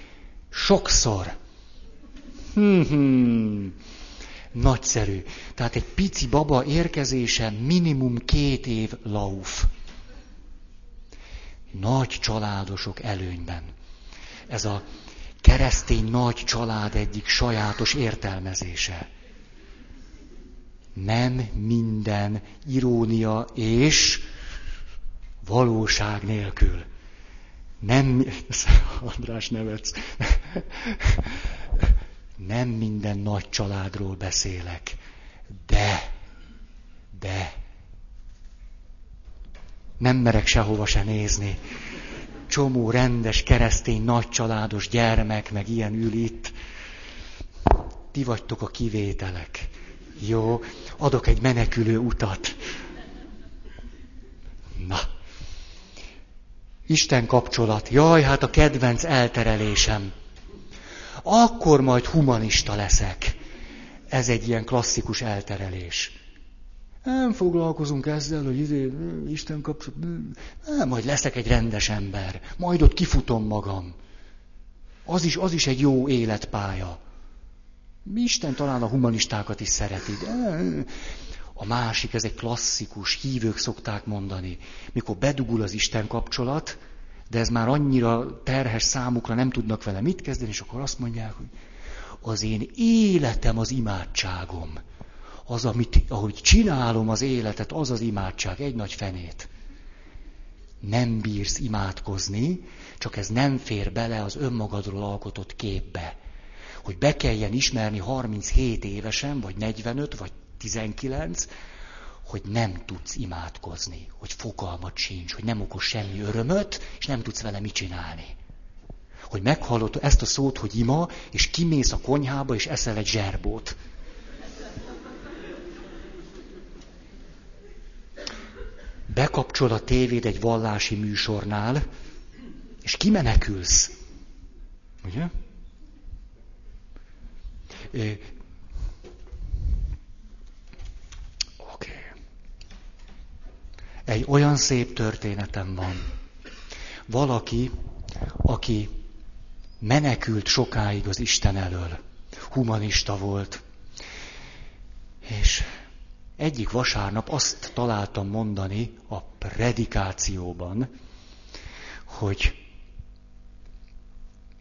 Sokszor. Hmm-hmm. Nagyszerű. Tehát egy pici baba érkezése minimum két év lauf nagy családosok előnyben. Ez a keresztény nagy család egyik sajátos értelmezése. Nem minden irónia és valóság nélkül. Nem, András nevetsz. Nem minden nagy családról beszélek. De, de, nem merek sehova se nézni. Csomó rendes, keresztény, nagy családos gyermek, meg ilyen ül itt. Ti vagytok a kivételek. Jó, adok egy menekülő utat. Na. Isten kapcsolat. Jaj, hát a kedvenc elterelésem. Akkor majd humanista leszek. Ez egy ilyen klasszikus elterelés. Nem foglalkozunk ezzel, hogy izé, Isten kapcsolat. Nem, majd leszek egy rendes ember. Majd ott kifutom magam. Az is, az is egy jó életpálya. Isten talán a humanistákat is szereti. De a másik, ez egy klasszikus, hívők szokták mondani. Mikor bedugul az Isten kapcsolat, de ez már annyira terhes számukra, nem tudnak vele mit kezdeni, és akkor azt mondják, hogy az én életem az imádságom az, amit, ahogy csinálom az életet, az az imádság, egy nagy fenét. Nem bírsz imádkozni, csak ez nem fér bele az önmagadról alkotott képbe. hogy be kelljen ismerni 37 évesen, vagy 45, vagy 19, hogy nem tudsz imádkozni, hogy fogalmat sincs, hogy nem okoz semmi örömöt, és nem tudsz vele mit csinálni. Hogy meghallod ezt a szót, hogy ima, és kimész a konyhába, és eszel egy zserbót. Bekapcsol a tévéd egy vallási műsornál, és kimenekülsz. Ugye? Oké. Egy olyan szép történetem van. Valaki, aki menekült sokáig az Isten elől. Humanista volt. És egyik vasárnap azt találtam mondani a predikációban, hogy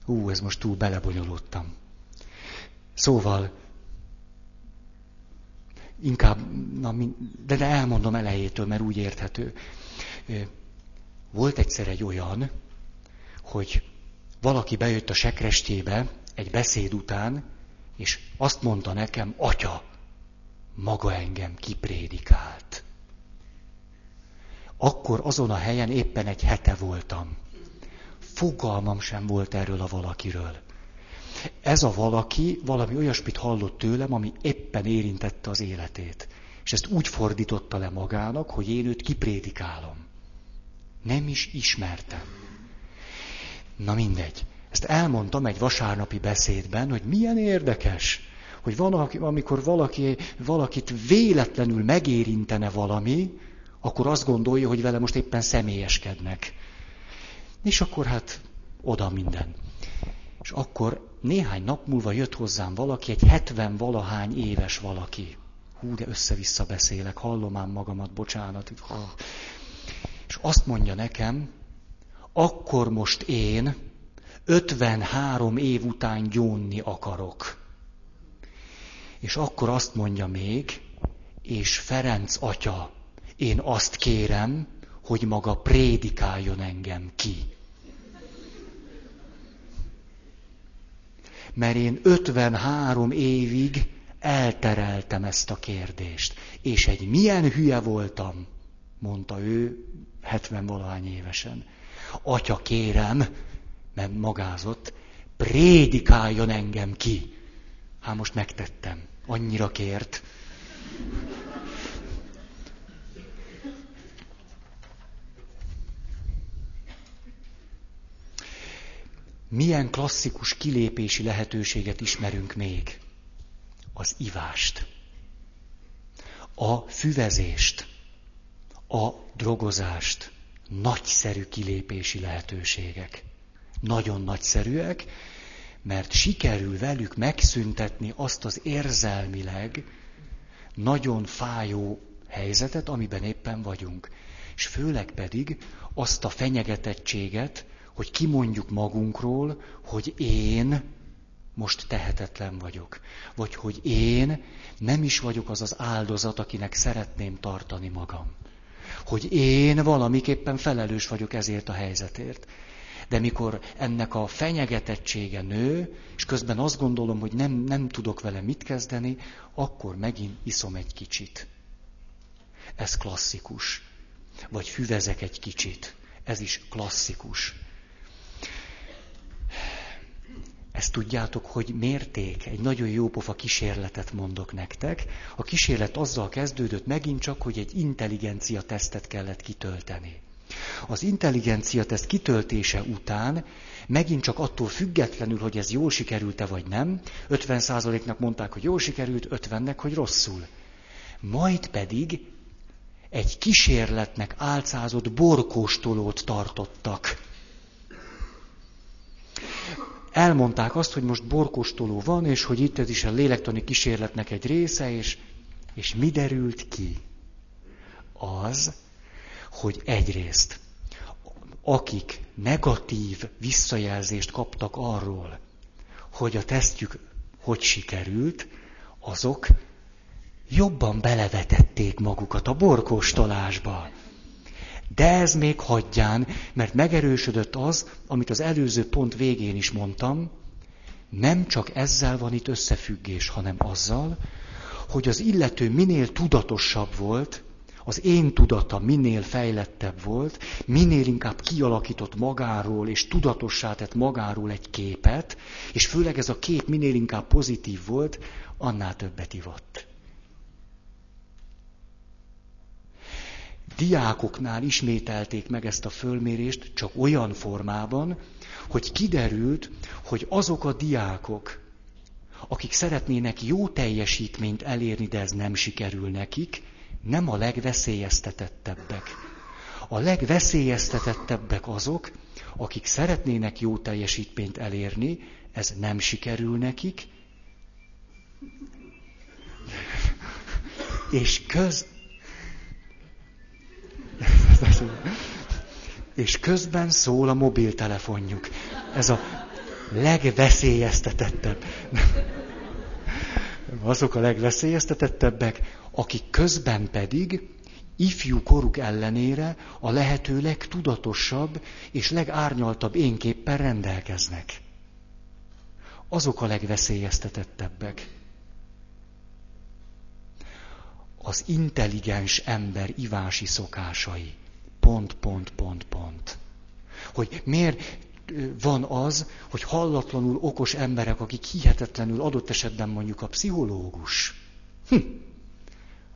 Hú, ez most túl belebonyolódtam. Szóval, inkább, na, de, de elmondom elejétől, mert úgy érthető. Volt egyszer egy olyan, hogy valaki bejött a sekrestjébe egy beszéd után, és azt mondta nekem, atya, maga engem kiprédikált. Akkor azon a helyen éppen egy hete voltam. Fogalmam sem volt erről a valakiről. Ez a valaki valami olyasmit hallott tőlem, ami éppen érintette az életét. És ezt úgy fordította le magának, hogy én őt kiprédikálom. Nem is ismertem. Na mindegy. Ezt elmondtam egy vasárnapi beszédben, hogy milyen érdekes, hogy van, amikor valaki, valakit véletlenül megérintene valami, akkor azt gondolja, hogy vele most éppen személyeskednek. És akkor hát oda minden. És akkor néhány nap múlva jött hozzám valaki, egy hetven valahány éves valaki. Hú, de össze-vissza beszélek, hallom ám magamat, bocsánat. És azt mondja nekem, akkor most én 53 év után gyónni akarok. És akkor azt mondja még, és Ferenc atya, én azt kérem, hogy maga prédikáljon engem ki. Mert én 53 évig eltereltem ezt a kérdést. És egy milyen hülye voltam, mondta ő 70 valahány évesen. Atya kérem, mert magázott, prédikáljon engem ki. Hát most megtettem. Annyira kért. Milyen klasszikus kilépési lehetőséget ismerünk még? Az ivást, a füvezést, a drogozást. Nagyszerű kilépési lehetőségek. Nagyon nagyszerűek, mert sikerül velük megszüntetni azt az érzelmileg nagyon fájó helyzetet, amiben éppen vagyunk. És főleg pedig azt a fenyegetettséget, hogy kimondjuk magunkról, hogy én most tehetetlen vagyok. Vagy hogy én nem is vagyok az az áldozat, akinek szeretném tartani magam. Hogy én valamiképpen felelős vagyok ezért a helyzetért. De mikor ennek a fenyegetettsége nő, és közben azt gondolom, hogy nem, nem tudok vele mit kezdeni, akkor megint iszom egy kicsit. Ez klasszikus. Vagy füvezek egy kicsit. Ez is klasszikus. Ezt tudjátok, hogy mérték? Egy nagyon jó pofa kísérletet mondok nektek. A kísérlet azzal kezdődött megint csak, hogy egy intelligencia tesztet kellett kitölteni. Az intelligencia teszt kitöltése után megint csak attól függetlenül, hogy ez jól sikerült-e vagy nem, 50%-nak mondták, hogy jól sikerült, 50-nek, hogy rosszul. Majd pedig egy kísérletnek álcázott borkóstolót tartottak elmondták azt, hogy most borkostoló van, és hogy itt ez is a lélektani kísérletnek egy része, és, és mi derült ki? Az, hogy egyrészt, akik negatív visszajelzést kaptak arról, hogy a tesztjük hogy sikerült, azok jobban belevetették magukat a borkóstolásba. De ez még hagyján, mert megerősödött az, amit az előző pont végén is mondtam, nem csak ezzel van itt összefüggés, hanem azzal, hogy az illető minél tudatosabb volt, az én tudata minél fejlettebb volt, minél inkább kialakított magáról, és tudatossá tett magáról egy képet, és főleg ez a kép minél inkább pozitív volt, annál többet ivott. Diákoknál ismételték meg ezt a fölmérést, csak olyan formában, hogy kiderült, hogy azok a diákok, akik szeretnének jó teljesítményt elérni, de ez nem sikerül nekik, nem a legveszélyeztetettebbek. A legveszélyeztetettebbek azok, akik szeretnének jó teljesítményt elérni, ez nem sikerül nekik, és köz... és közben szól a mobiltelefonjuk. Ez a legveszélyeztetettebb. Azok a legveszélyeztetettebbek, akik közben pedig ifjú koruk ellenére a lehető legtudatosabb és legárnyaltabb énképpen rendelkeznek. Azok a legveszélyeztetettebbek. Az intelligens ember ivási szokásai. Pont, pont, pont, pont. Hogy miért van az, hogy hallatlanul okos emberek, akik hihetetlenül adott esetben mondjuk a pszichológus, hm,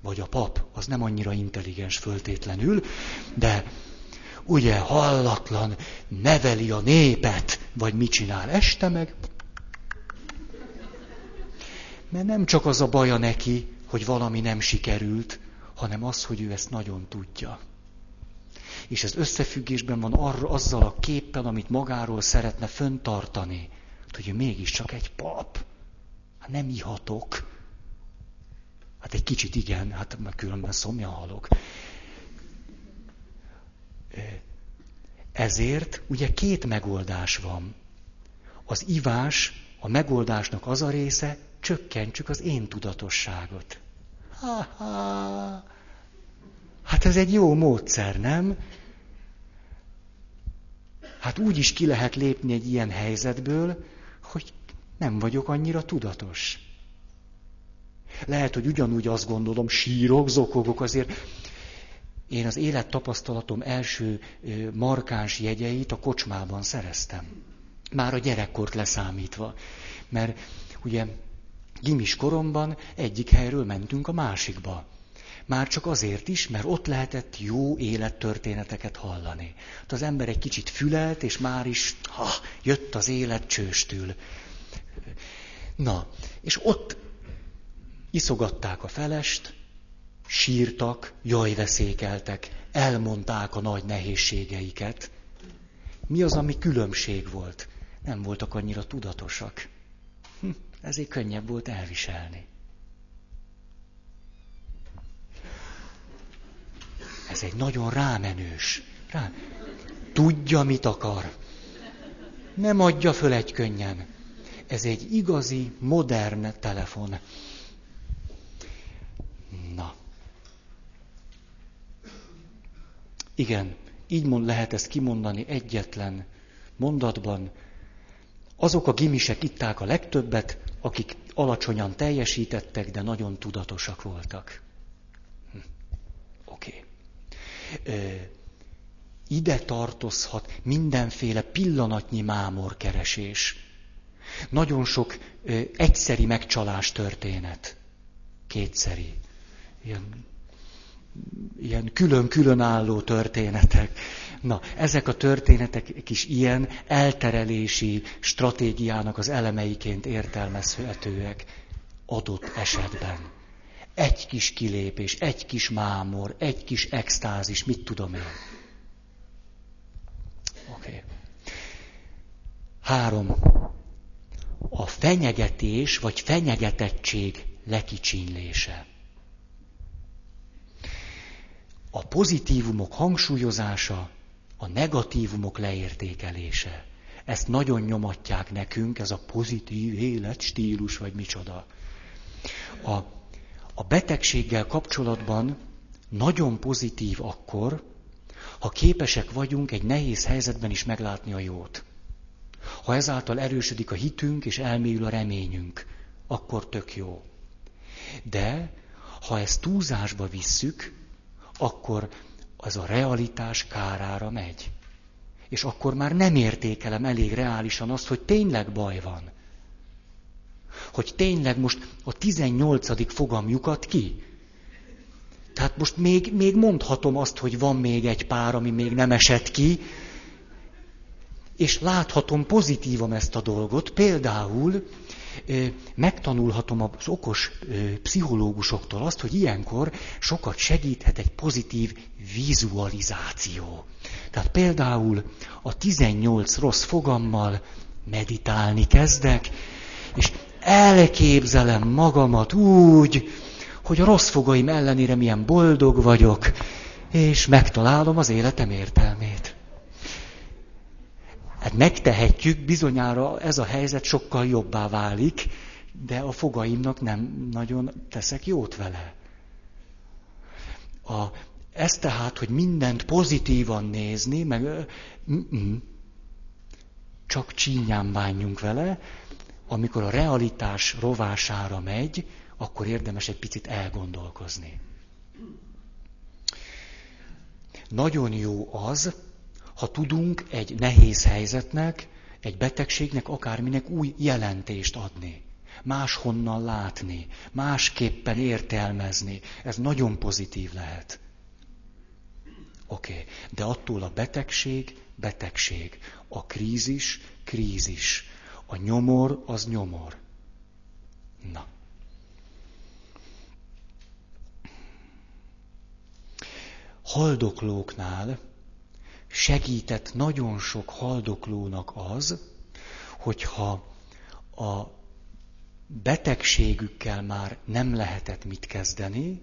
vagy a pap, az nem annyira intelligens föltétlenül, de ugye hallatlan, neveli a népet, vagy mit csinál este meg. Mert nem csak az a baja neki, hogy valami nem sikerült, hanem az, hogy ő ezt nagyon tudja. És ez összefüggésben van arra, azzal a képpel, amit magáról szeretne föntartani. Hogy ő mégiscsak egy pap. Hát nem ihatok. Hát egy kicsit igen, hát mert különben szomja halok. Ezért ugye két megoldás van. Az ivás, a megoldásnak az a része, csökkentsük az én tudatosságot. Ha-ha. Hát ez egy jó módszer, nem? Hát úgy is ki lehet lépni egy ilyen helyzetből, hogy nem vagyok annyira tudatos. Lehet, hogy ugyanúgy azt gondolom, sírok, zokogok, azért én az élettapasztalatom első markáns jegyeit a kocsmában szereztem. Már a gyerekkort leszámítva. Mert ugye gimis koromban egyik helyről mentünk a másikba. Már csak azért is, mert ott lehetett jó élettörténeteket hallani. Hát az ember egy kicsit fülelt, és már is ha, jött az élet csőstül. Na, és ott iszogatták a felest, sírtak, jajveszékeltek, elmondták a nagy nehézségeiket. Mi az, ami különbség volt? Nem voltak annyira tudatosak. Hm, ezért könnyebb volt elviselni. Ez egy nagyon rámenős. Rá. Tudja, mit akar. Nem adja föl egy könnyen. Ez egy igazi, modern telefon. Na. Igen, így mond, lehet ezt kimondani egyetlen mondatban. Azok a gimisek itták a legtöbbet, akik alacsonyan teljesítettek, de nagyon tudatosak voltak. Hm. Oké. Okay ide tartozhat mindenféle pillanatnyi mámorkeresés. Nagyon sok egyszeri megcsalás történet. Kétszeri. Ilyen, ilyen külön-külön álló történetek. Na, ezek a történetek is ilyen elterelési stratégiának az elemeiként értelmezhetőek adott esetben. Egy kis kilépés, egy kis mámor, egy kis extázis, mit tudom én. Oké. Okay. Három. A fenyegetés vagy fenyegetettség lekicsinlése. A pozitívumok hangsúlyozása, a negatívumok leértékelése. Ezt nagyon nyomatják nekünk, ez a pozitív életstílus, vagy micsoda. A a betegséggel kapcsolatban nagyon pozitív akkor, ha képesek vagyunk egy nehéz helyzetben is meglátni a jót. Ha ezáltal erősödik a hitünk és elmélyül a reményünk, akkor tök jó. De ha ezt túlzásba visszük, akkor az a realitás kárára megy. És akkor már nem értékelem elég reálisan azt, hogy tényleg baj van. Hogy tényleg most a 18. fogamjukat ki. Tehát most még, még mondhatom azt, hogy van még egy pár, ami még nem esett ki, és láthatom pozitívan ezt a dolgot. Például megtanulhatom az okos pszichológusoktól azt, hogy ilyenkor sokat segíthet egy pozitív vizualizáció. Tehát például a 18 rossz fogammal meditálni kezdek, és elképzelem magamat úgy, hogy a rossz fogaim ellenére milyen boldog vagyok, és megtalálom az életem értelmét. Hát megtehetjük, bizonyára ez a helyzet sokkal jobbá válik, de a fogaimnak nem nagyon teszek jót vele. A, ez tehát, hogy mindent pozitívan nézni, meg mm, csak csínyán bánjunk vele, amikor a realitás rovására megy, akkor érdemes egy picit elgondolkozni. Nagyon jó az, ha tudunk egy nehéz helyzetnek, egy betegségnek, akárminek új jelentést adni. Máshonnan látni, másképpen értelmezni. Ez nagyon pozitív lehet. Oké, okay. de attól a betegség, betegség. A krízis, krízis. A nyomor, az nyomor. Na. Haldoklóknál segített nagyon sok haldoklónak az, hogyha a betegségükkel már nem lehetett mit kezdeni,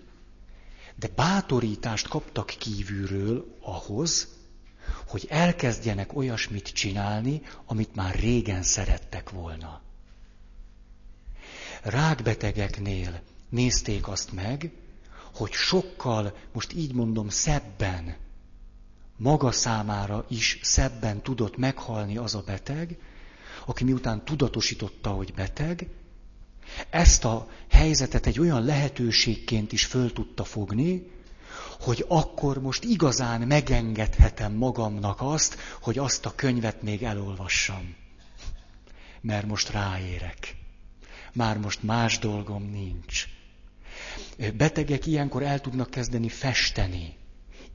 de bátorítást kaptak kívülről ahhoz, hogy elkezdjenek olyasmit csinálni, amit már régen szerettek volna. Rákbetegeknél nézték azt meg, hogy sokkal, most így mondom, szebben maga számára is szebben tudott meghalni az a beteg, aki miután tudatosította, hogy beteg, ezt a helyzetet egy olyan lehetőségként is föl tudta fogni, hogy akkor most igazán megengedhetem magamnak azt, hogy azt a könyvet még elolvassam. Mert most ráérek. Már most más dolgom nincs. Betegek ilyenkor el tudnak kezdeni festeni,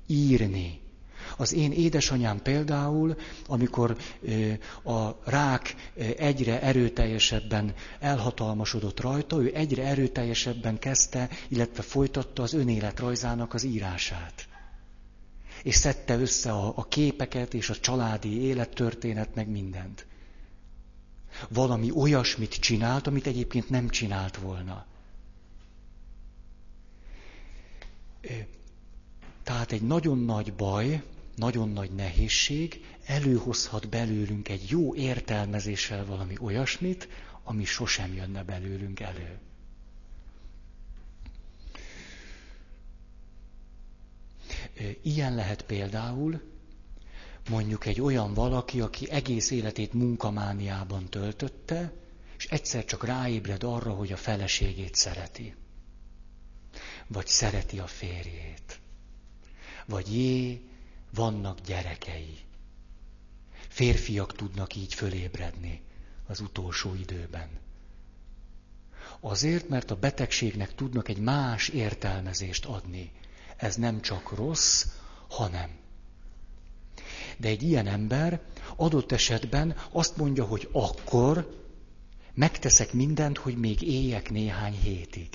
írni, az én édesanyám például, amikor a rák egyre erőteljesebben elhatalmasodott rajta, ő egyre erőteljesebben kezdte, illetve folytatta az önéletrajzának az írását. És szedte össze a, képeket és a családi élettörténet, meg mindent. Valami olyasmit csinált, amit egyébként nem csinált volna. Tehát egy nagyon nagy baj, nagyon nagy nehézség előhozhat belőlünk egy jó értelmezéssel valami olyasmit, ami sosem jönne belőlünk elő. Ilyen lehet például mondjuk egy olyan valaki, aki egész életét munkamániában töltötte, és egyszer csak ráébred arra, hogy a feleségét szereti. Vagy szereti a férjét. Vagy jé, vannak gyerekei. Férfiak tudnak így fölébredni az utolsó időben. Azért, mert a betegségnek tudnak egy más értelmezést adni. Ez nem csak rossz, hanem. De egy ilyen ember adott esetben azt mondja, hogy akkor megteszek mindent, hogy még éljek néhány hétig.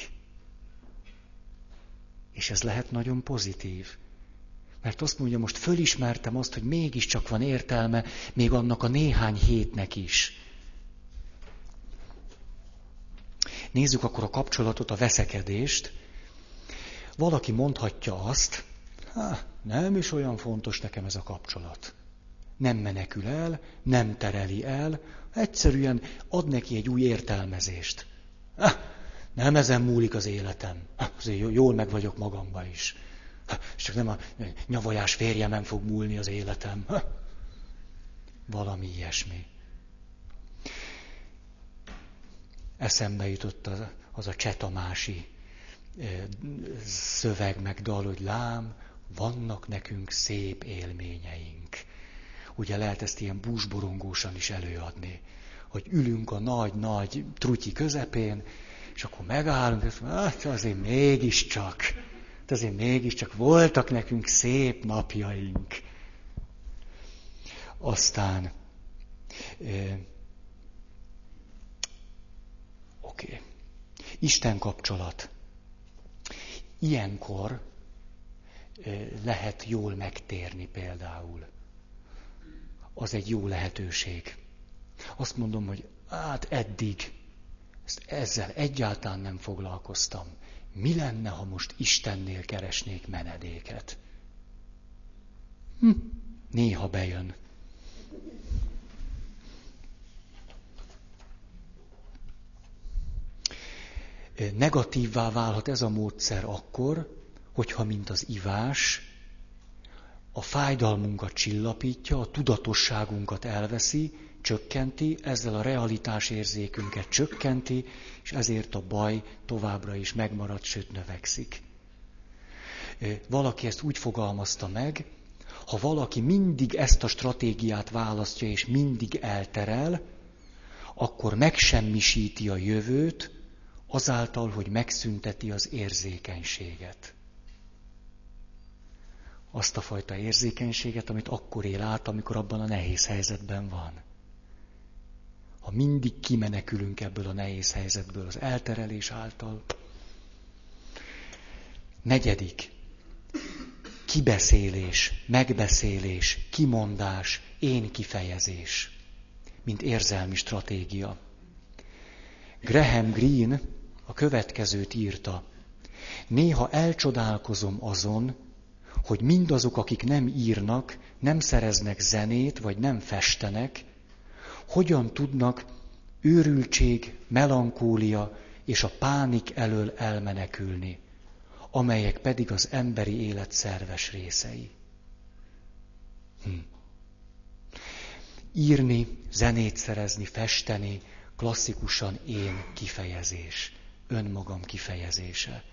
És ez lehet nagyon pozitív. Mert azt mondja, most fölismertem azt, hogy mégiscsak van értelme még annak a néhány hétnek is. Nézzük akkor a kapcsolatot, a veszekedést. Valaki mondhatja azt, Há, nem is olyan fontos nekem ez a kapcsolat. Nem menekül el, nem tereli el, egyszerűen ad neki egy új értelmezést. Há, nem ezen múlik az életem. Azért jól meg vagyok magamba is. És csak nem a nyavajás férjemen fog múlni az életem. Valami ilyesmi. eszembe jutott az, az a csetamási szöveg meg dal, hogy lám, vannak nekünk szép élményeink. Ugye lehet ezt ilyen búsborongósan is előadni, hogy ülünk a nagy-nagy trutyi közepén, és akkor megállunk, és hát azért mégiscsak, hát azért mégiscsak voltak nekünk szép napjaink. Aztán, eh, oké, okay. Isten kapcsolat. Ilyenkor lehet jól megtérni például. Az egy jó lehetőség. Azt mondom, hogy hát eddig ezt ezzel egyáltalán nem foglalkoztam. Mi lenne, ha most Istennél keresnék menedéket? Hm, néha bejön. Negatívvá válhat ez a módszer akkor, hogyha mint az ivás a fájdalmunkat csillapítja, a tudatosságunkat elveszi, csökkenti, ezzel a realitás érzékünket csökkenti, és ezért a baj továbbra is megmarad, sőt növekszik. Valaki ezt úgy fogalmazta meg, ha valaki mindig ezt a stratégiát választja és mindig elterel, akkor megsemmisíti a jövőt, azáltal, hogy megszünteti az érzékenységet. Azt a fajta érzékenységet, amit akkor él át, amikor abban a nehéz helyzetben van. Ha mindig kimenekülünk ebből a nehéz helyzetből az elterelés által. Negyedik. Kibeszélés, megbeszélés, kimondás, én kifejezés, mint érzelmi stratégia. Graham Greene a következőt írta. Néha elcsodálkozom azon, hogy mindazok, akik nem írnak, nem szereznek zenét, vagy nem festenek, hogyan tudnak őrültség, melankólia és a pánik elől elmenekülni, amelyek pedig az emberi élet szerves részei. Hm. Írni, zenét szerezni, festeni, klasszikusan én kifejezés önmagam kifejezése.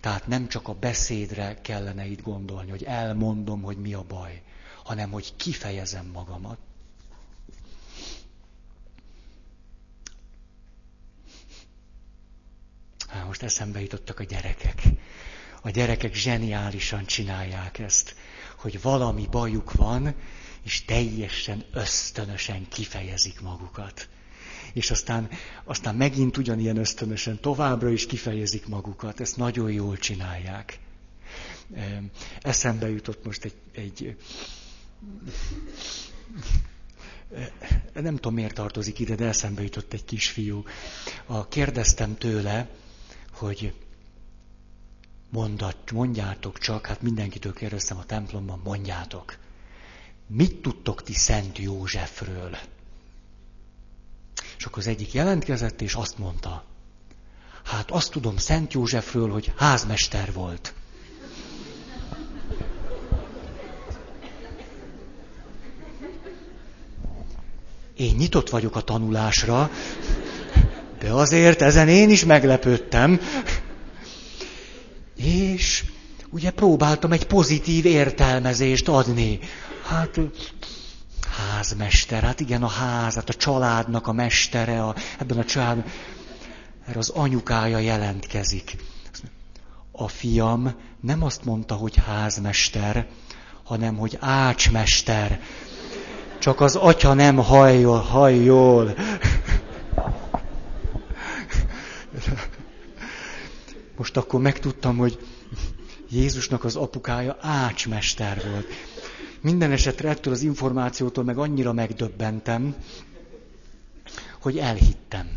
Tehát nem csak a beszédre kellene itt gondolni, hogy elmondom, hogy mi a baj, hanem hogy kifejezem magamat. Há, most eszembe jutottak a gyerekek. A gyerekek zseniálisan csinálják ezt, hogy valami bajuk van, és teljesen ösztönösen kifejezik magukat és aztán, aztán megint ugyanilyen ösztönösen továbbra is kifejezik magukat. Ezt nagyon jól csinálják. Eszembe jutott most egy, egy nem tudom miért tartozik ide, de eszembe jutott egy kisfiú. A, kérdeztem tőle, hogy mondat, mondjátok csak, hát mindenkitől kérdeztem a templomban, mondjátok. Mit tudtok ti Szent Józsefről? És akkor az egyik jelentkezett, és azt mondta, hát azt tudom Szent Józsefről, hogy házmester volt. Én nyitott vagyok a tanulásra, de azért ezen én is meglepődtem. És ugye próbáltam egy pozitív értelmezést adni. Hát házmester, hát igen, a ház, hát a családnak a mestere, a, ebben a család, erre az anyukája jelentkezik. A fiam nem azt mondta, hogy házmester, hanem hogy ácsmester. Csak az atya nem hajjol, hajjol. Most akkor megtudtam, hogy Jézusnak az apukája ácsmester volt. Minden esetre ettől az információtól meg annyira megdöbbentem, hogy elhittem.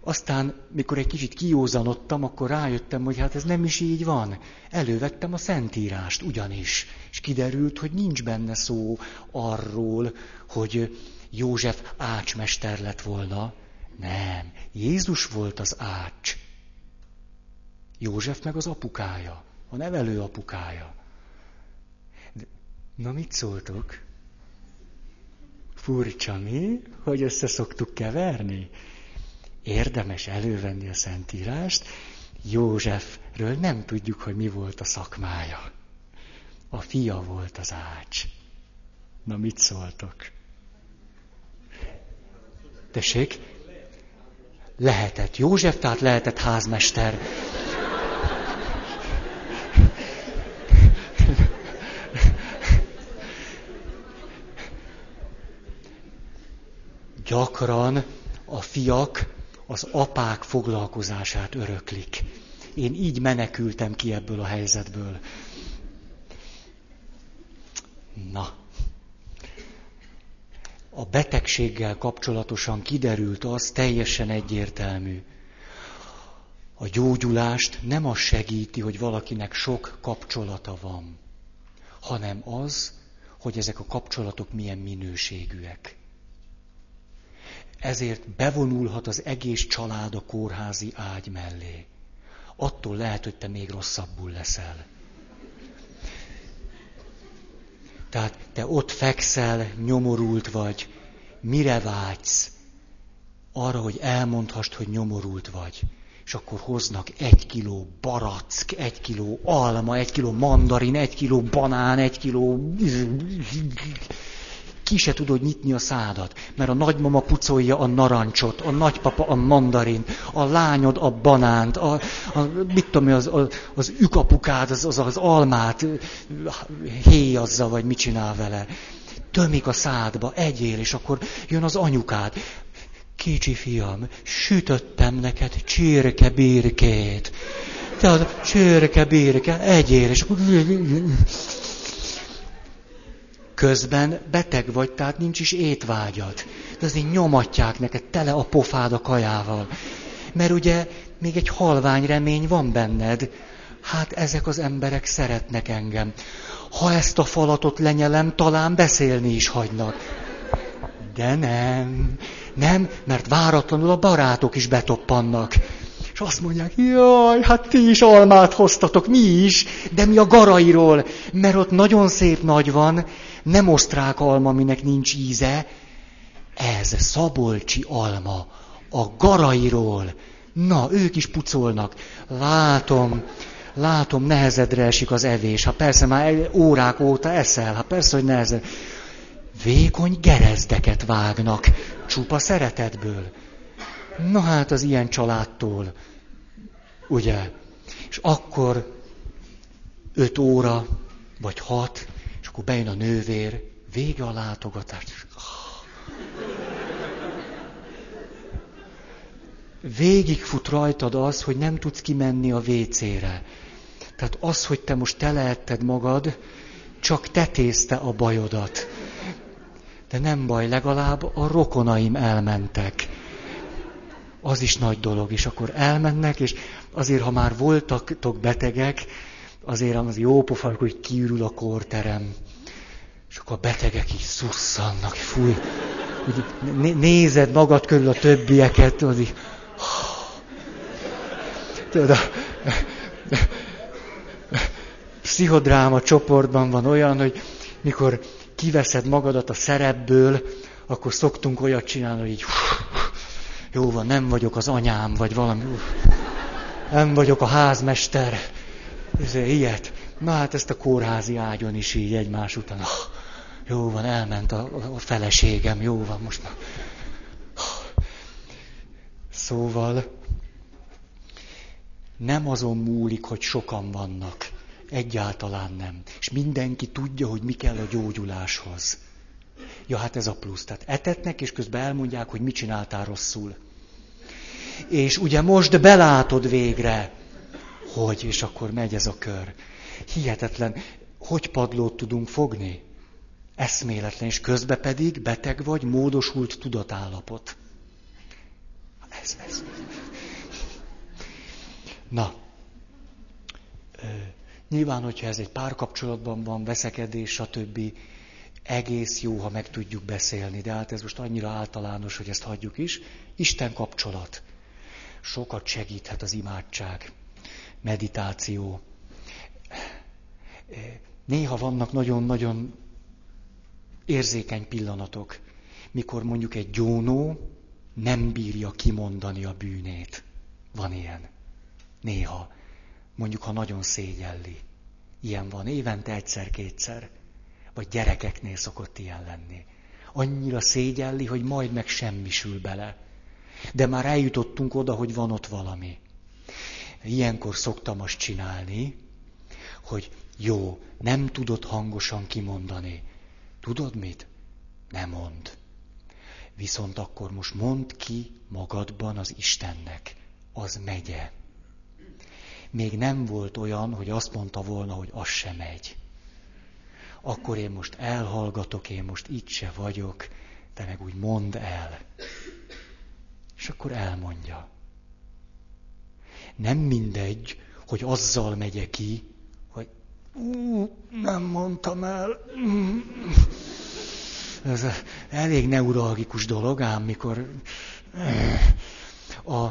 Aztán, mikor egy kicsit kiózanodtam, akkor rájöttem, hogy hát ez nem is így van. Elővettem a Szentírást ugyanis, és kiderült, hogy nincs benne szó arról, hogy József ácsmester lett volna. Nem, Jézus volt az ács. József meg az apukája, a nevelő apukája. Na mit szóltok? Furcsa mi, hogy össze szoktuk keverni? Érdemes elővenni a Szentírást. Józsefről nem tudjuk, hogy mi volt a szakmája. A fia volt az ács. Na mit szóltok? Tessék? Lehetett József, tehát lehetett házmester. Gyakran a fiak az apák foglalkozását öröklik. Én így menekültem ki ebből a helyzetből. Na, a betegséggel kapcsolatosan kiderült az teljesen egyértelmű. A gyógyulást nem az segíti, hogy valakinek sok kapcsolata van, hanem az, hogy ezek a kapcsolatok milyen minőségűek. Ezért bevonulhat az egész család a kórházi ágy mellé. Attól lehet, hogy te még rosszabbul leszel. Tehát te ott fekszel, nyomorult vagy, mire vágysz? Arra, hogy elmondhast, hogy nyomorult vagy. És akkor hoznak egy kiló barack, egy kiló alma, egy kiló mandarin, egy kiló banán, egy kiló ki se tudod nyitni a szádat, mert a nagymama pucolja a narancsot, a nagypapa a mandarin, a lányod a banánt, a, a mit tudom, az, az, az ükapukád, az, az, az almát héjazza, vagy mit csinál vele. Tömik a szádba, egyél, és akkor jön az anyukád. Kicsi fiam, sütöttem neked csirke birkét. Te az csirke birke, egyél, és akkor Közben beteg vagy, tehát nincs is étvágyad. De azért nyomatják neked tele a pofád a kajával. Mert ugye még egy halvány remény van benned. Hát ezek az emberek szeretnek engem. Ha ezt a falatot lenyelem, talán beszélni is hagynak. De nem, nem, mert váratlanul a barátok is betoppannak. Azt mondják, jaj, hát ti is almát hoztatok, mi is, de mi a garairól, mert ott nagyon szép nagy van, nem osztrák alma, aminek nincs íze, ez szabolcsi alma, a garairól. Na, ők is pucolnak. Látom, látom, nehezedre esik az evés. Ha persze már órák óta eszel, ha persze, hogy nehezed. Vékony gerezdeket vágnak, csupa szeretetből. Na hát az ilyen családtól, ugye? És akkor öt óra, vagy hat, és akkor bejön a nővér, vége a látogatás. Végigfut rajtad az, hogy nem tudsz kimenni a vécére. Tehát az, hogy te most teleetted magad, csak tetézte a bajodat. De nem baj, legalább a rokonaim elmentek az is nagy dolog, és akkor elmennek, és azért, ha már voltak betegek, azért az jó pofa, hogy kiürül a kórterem. És akkor a betegek így szusszannak, fúj. Úgy nézed magad körül a többieket, tudod, így, tudod, a, pszichodráma csoportban van olyan, hogy mikor kiveszed magadat a szerepből, akkor szoktunk olyat csinálni, hogy így jó van, nem vagyok az anyám, vagy valami, nem vagyok a házmester, ez ilyet. Na hát ezt a kórházi ágyon is így egymás után. Oh, jó van, elment a, a feleségem, jó van, most már. Szóval nem azon múlik, hogy sokan vannak. Egyáltalán nem. És mindenki tudja, hogy mi kell a gyógyuláshoz. Ja, hát ez a plusz. Tehát etetnek, és közben elmondják, hogy mit csináltál rosszul. És ugye most belátod végre, hogy, és akkor megy ez a kör. Hihetetlen, hogy padlót tudunk fogni? Eszméletlen, és közben pedig beteg vagy, módosult tudatállapot. Ez, ez. Na, nyilván, hogyha ez egy párkapcsolatban van, veszekedés, stb., egész jó, ha meg tudjuk beszélni, de hát ez most annyira általános, hogy ezt hagyjuk is. Isten kapcsolat. Sokat segíthet az imádság, meditáció. Néha vannak nagyon-nagyon érzékeny pillanatok, mikor mondjuk egy gyónó nem bírja kimondani a bűnét. Van ilyen. Néha. Mondjuk, ha nagyon szégyelli. Ilyen van évente egyszer-kétszer. Vagy gyerekeknél szokott ilyen lenni. Annyira szégyelli, hogy majd meg semmisül bele. De már eljutottunk oda, hogy van ott valami. Ilyenkor szoktam azt csinálni, hogy jó, nem tudod hangosan kimondani. Tudod mit? Nem mond. Viszont akkor most mondd ki magadban az Istennek. Az megye. Még nem volt olyan, hogy azt mondta volna, hogy az se megy. Akkor én most elhallgatok, én most itt se vagyok, te meg úgy mondd el. És akkor elmondja. Nem mindegy, hogy azzal megye ki, hogy ú, nem mondtam el. Ez elég neuralgikus dolog, ám mikor a,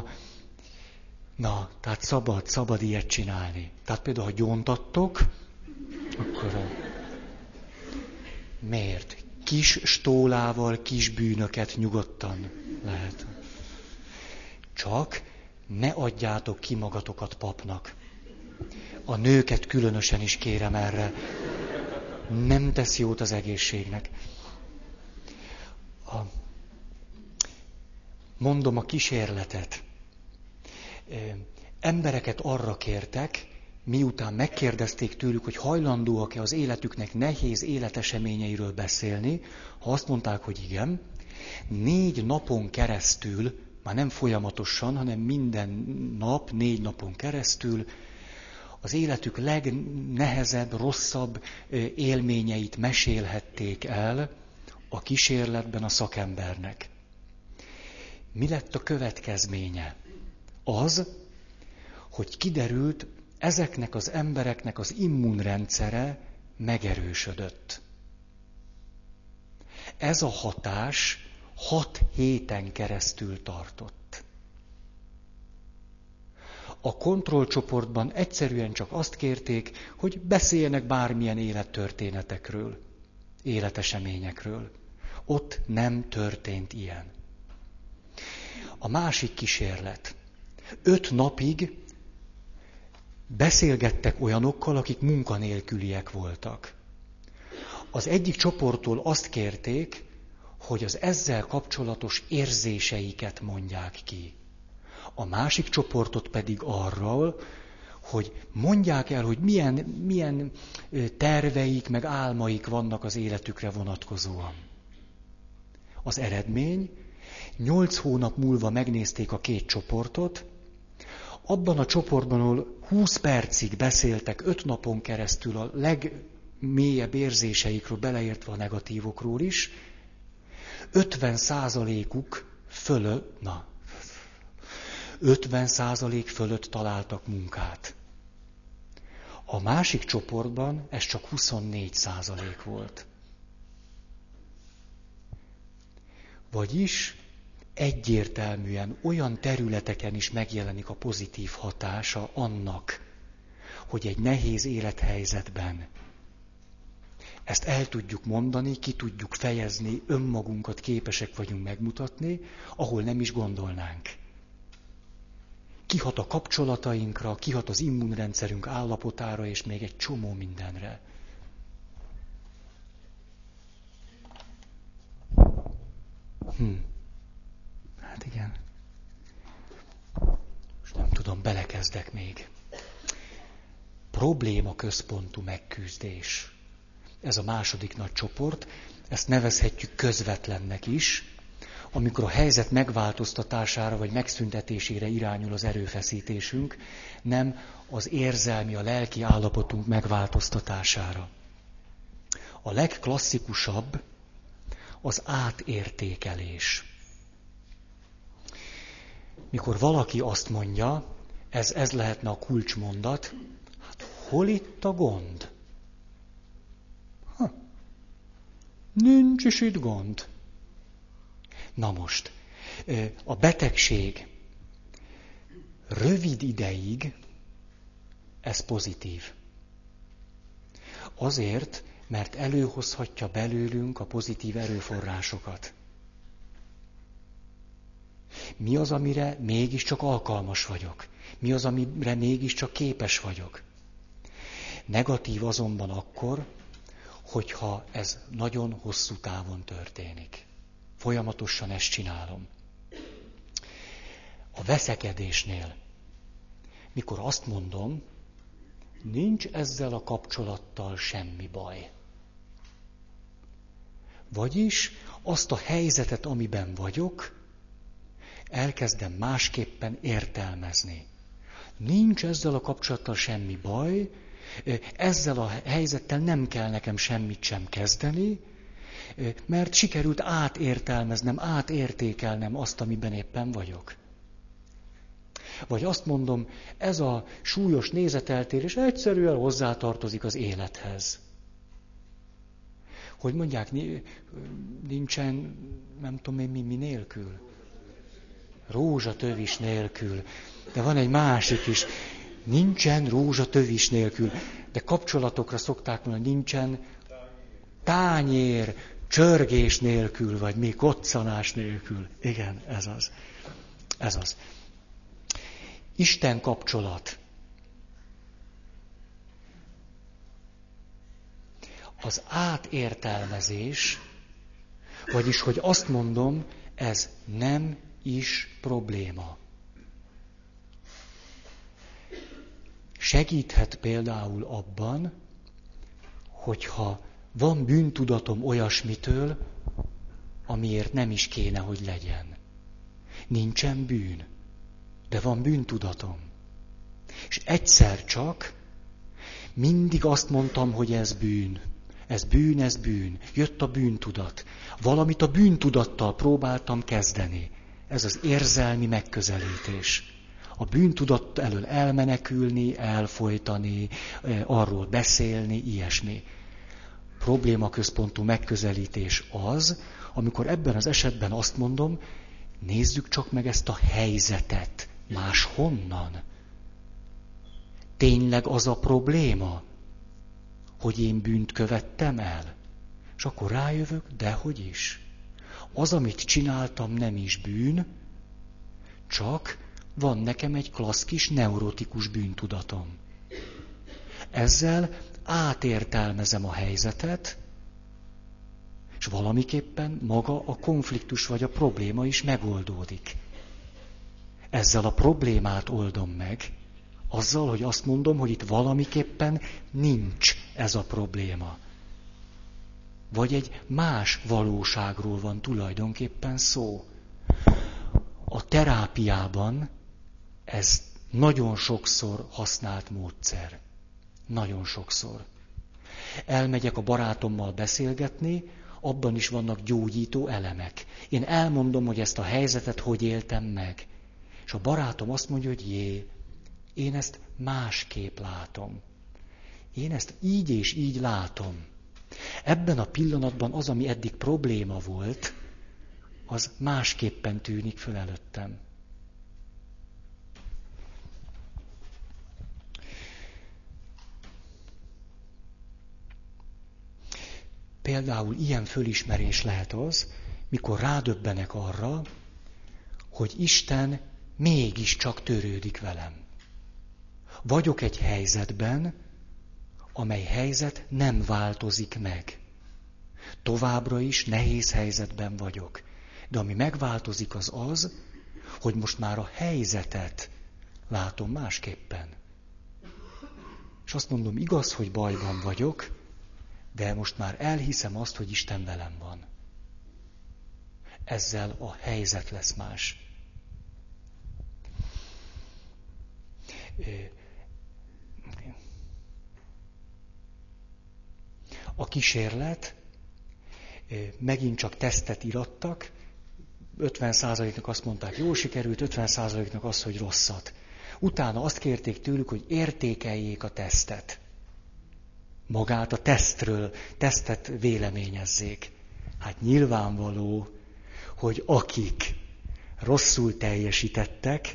na, tehát szabad, szabad ilyet csinálni. Tehát például, ha gyóntattok, akkor miért? Kis stólával kis bűnöket nyugodtan lehet. Csak ne adjátok ki magatokat papnak. A nőket különösen is kérem erre. Nem tesz jót az egészségnek. A, mondom a kísérletet. Embereket arra kértek, miután megkérdezték tőlük, hogy hajlandóak-e az életüknek nehéz életeseményeiről beszélni, ha azt mondták, hogy igen, négy napon keresztül már nem folyamatosan, hanem minden nap, négy napon keresztül az életük legnehezebb, rosszabb élményeit mesélhették el a kísérletben a szakembernek. Mi lett a következménye? Az, hogy kiderült, ezeknek az embereknek az immunrendszere megerősödött. Ez a hatás hat héten keresztül tartott. A kontrollcsoportban egyszerűen csak azt kérték, hogy beszéljenek bármilyen élettörténetekről, életeseményekről. Ott nem történt ilyen. A másik kísérlet. Öt napig beszélgettek olyanokkal, akik munkanélküliek voltak. Az egyik csoporttól azt kérték, hogy az ezzel kapcsolatos érzéseiket mondják ki. A másik csoportot pedig arról, hogy mondják el, hogy milyen, milyen terveik, meg álmaik vannak az életükre vonatkozóan. Az eredmény, nyolc hónap múlva megnézték a két csoportot, abban a csoportban, ahol 20 percig beszéltek öt napon keresztül a legmélyebb érzéseikről, beleértve a negatívokról is, 50 százalékuk fölött, na, 50 százalék fölött találtak munkát. A másik csoportban ez csak 24 százalék volt. Vagyis egyértelműen olyan területeken is megjelenik a pozitív hatása annak, hogy egy nehéz élethelyzetben ezt el tudjuk mondani, ki tudjuk fejezni, önmagunkat képesek vagyunk megmutatni, ahol nem is gondolnánk. Kihat a kapcsolatainkra, kihat az immunrendszerünk állapotára, és még egy csomó mindenre. Hm. Hát igen. Most nem tudom, belekezdek még. Probléma központú megküzdés. Ez a második nagy csoport. Ezt nevezhetjük közvetlennek is, amikor a helyzet megváltoztatására vagy megszüntetésére irányul az erőfeszítésünk, nem az érzelmi, a lelki állapotunk megváltoztatására. A legklasszikusabb az átértékelés. Mikor valaki azt mondja, ez, ez lehetne a kulcsmondat, hát hol itt a gond? Ha, nincs is itt gond. Na most, a betegség rövid ideig, ez pozitív. Azért, mert előhozhatja belőlünk a pozitív erőforrásokat. mi az, amire mégiscsak alkalmas vagyok. Mi az, amire mégiscsak képes vagyok. Negatív azonban akkor, hogyha ez nagyon hosszú távon történik. Folyamatosan ezt csinálom. A veszekedésnél, mikor azt mondom, nincs ezzel a kapcsolattal semmi baj. Vagyis azt a helyzetet, amiben vagyok, elkezdem másképpen értelmezni. Nincs ezzel a kapcsolattal semmi baj, ezzel a helyzettel nem kell nekem semmit sem kezdeni, mert sikerült átértelmeznem, átértékelnem azt, amiben éppen vagyok. Vagy azt mondom, ez a súlyos nézeteltérés egyszerűen hozzátartozik az élethez. Hogy mondják, nincsen, nem tudom én mi, mi nélkül? Rózsatövis nélkül. De van egy másik is. Nincsen rózsatövis nélkül. De kapcsolatokra szokták mondani, nincsen tányér, csörgés nélkül, vagy mi, koccanás nélkül. Igen, ez az. Ez az. Isten kapcsolat. Az átértelmezés, vagyis, hogy azt mondom, ez nem is probléma. Segíthet például abban, hogyha van bűntudatom olyasmitől, amiért nem is kéne, hogy legyen. Nincsen bűn de van bűntudatom. És egyszer csak mindig azt mondtam, hogy ez bűn. Ez bűn, ez bűn. Jött a bűntudat. Valamit a bűntudattal próbáltam kezdeni. Ez az érzelmi megközelítés. A bűntudat elől elmenekülni, elfolytani, eh, arról beszélni, ilyesmi. Problémaközpontú megközelítés az, amikor ebben az esetben azt mondom, nézzük csak meg ezt a helyzetet. Más honnan? Tényleg az a probléma, hogy én bűnt követtem el? És akkor rájövök, dehogy is. Az, amit csináltam, nem is bűn, csak van nekem egy klassz kis neurotikus bűntudatom. Ezzel átértelmezem a helyzetet, és valamiképpen maga a konfliktus vagy a probléma is megoldódik ezzel a problémát oldom meg, azzal, hogy azt mondom, hogy itt valamiképpen nincs ez a probléma. Vagy egy más valóságról van tulajdonképpen szó. A terápiában ez nagyon sokszor használt módszer. Nagyon sokszor. Elmegyek a barátommal beszélgetni, abban is vannak gyógyító elemek. Én elmondom, hogy ezt a helyzetet hogy éltem meg. És a barátom azt mondja, hogy jé, én ezt másképp látom. Én ezt így és így látom. Ebben a pillanatban az, ami eddig probléma volt, az másképpen tűnik föl előttem. Például ilyen fölismerés lehet az, mikor rádöbbenek arra, hogy Isten mégiscsak törődik velem. Vagyok egy helyzetben, amely helyzet nem változik meg. Továbbra is nehéz helyzetben vagyok. De ami megváltozik az az, hogy most már a helyzetet látom másképpen. És azt mondom, igaz, hogy bajban vagyok, de most már elhiszem azt, hogy Isten velem van. Ezzel a helyzet lesz más. A kísérlet, megint csak tesztet irattak, 50%-nak azt mondták, jól sikerült, 50%-nak az, hogy rosszat. Utána azt kérték tőlük, hogy értékeljék a tesztet. Magát a tesztről, tesztet véleményezzék. Hát nyilvánvaló, hogy akik rosszul teljesítettek,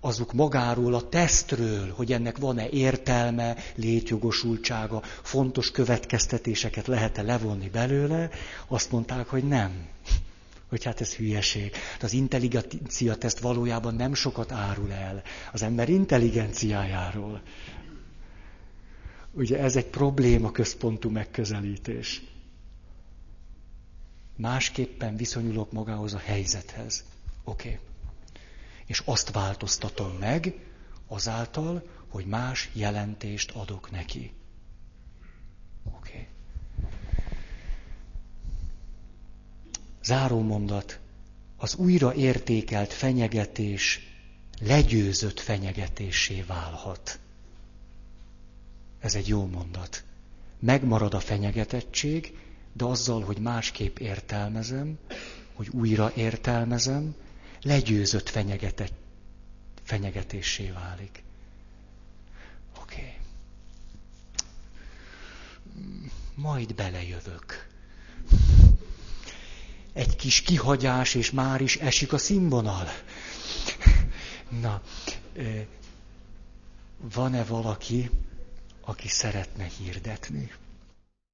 azok magáról a tesztről, hogy ennek van-e értelme, létjogosultsága, fontos következtetéseket lehet-e levonni belőle, azt mondták, hogy nem. hogy hát ez hülyeség. Az intelligencia teszt valójában nem sokat árul el az ember intelligenciájáról. Ugye ez egy probléma központú megközelítés. Másképpen viszonyulok magához a helyzethez. Oké. Okay. És azt változtatom meg azáltal, hogy más jelentést adok neki. Oké. Okay. Záró mondat. Az újra értékelt fenyegetés legyőzött fenyegetésé válhat. Ez egy jó mondat. Megmarad a fenyegetettség, de azzal, hogy másképp értelmezem, hogy újra értelmezem, legyőzött fenyegetett, fenyegetésé válik. Oké. Okay. Majd belejövök. Egy kis kihagyás, és már is esik a színvonal. Na, van-e valaki, aki szeretne hirdetni?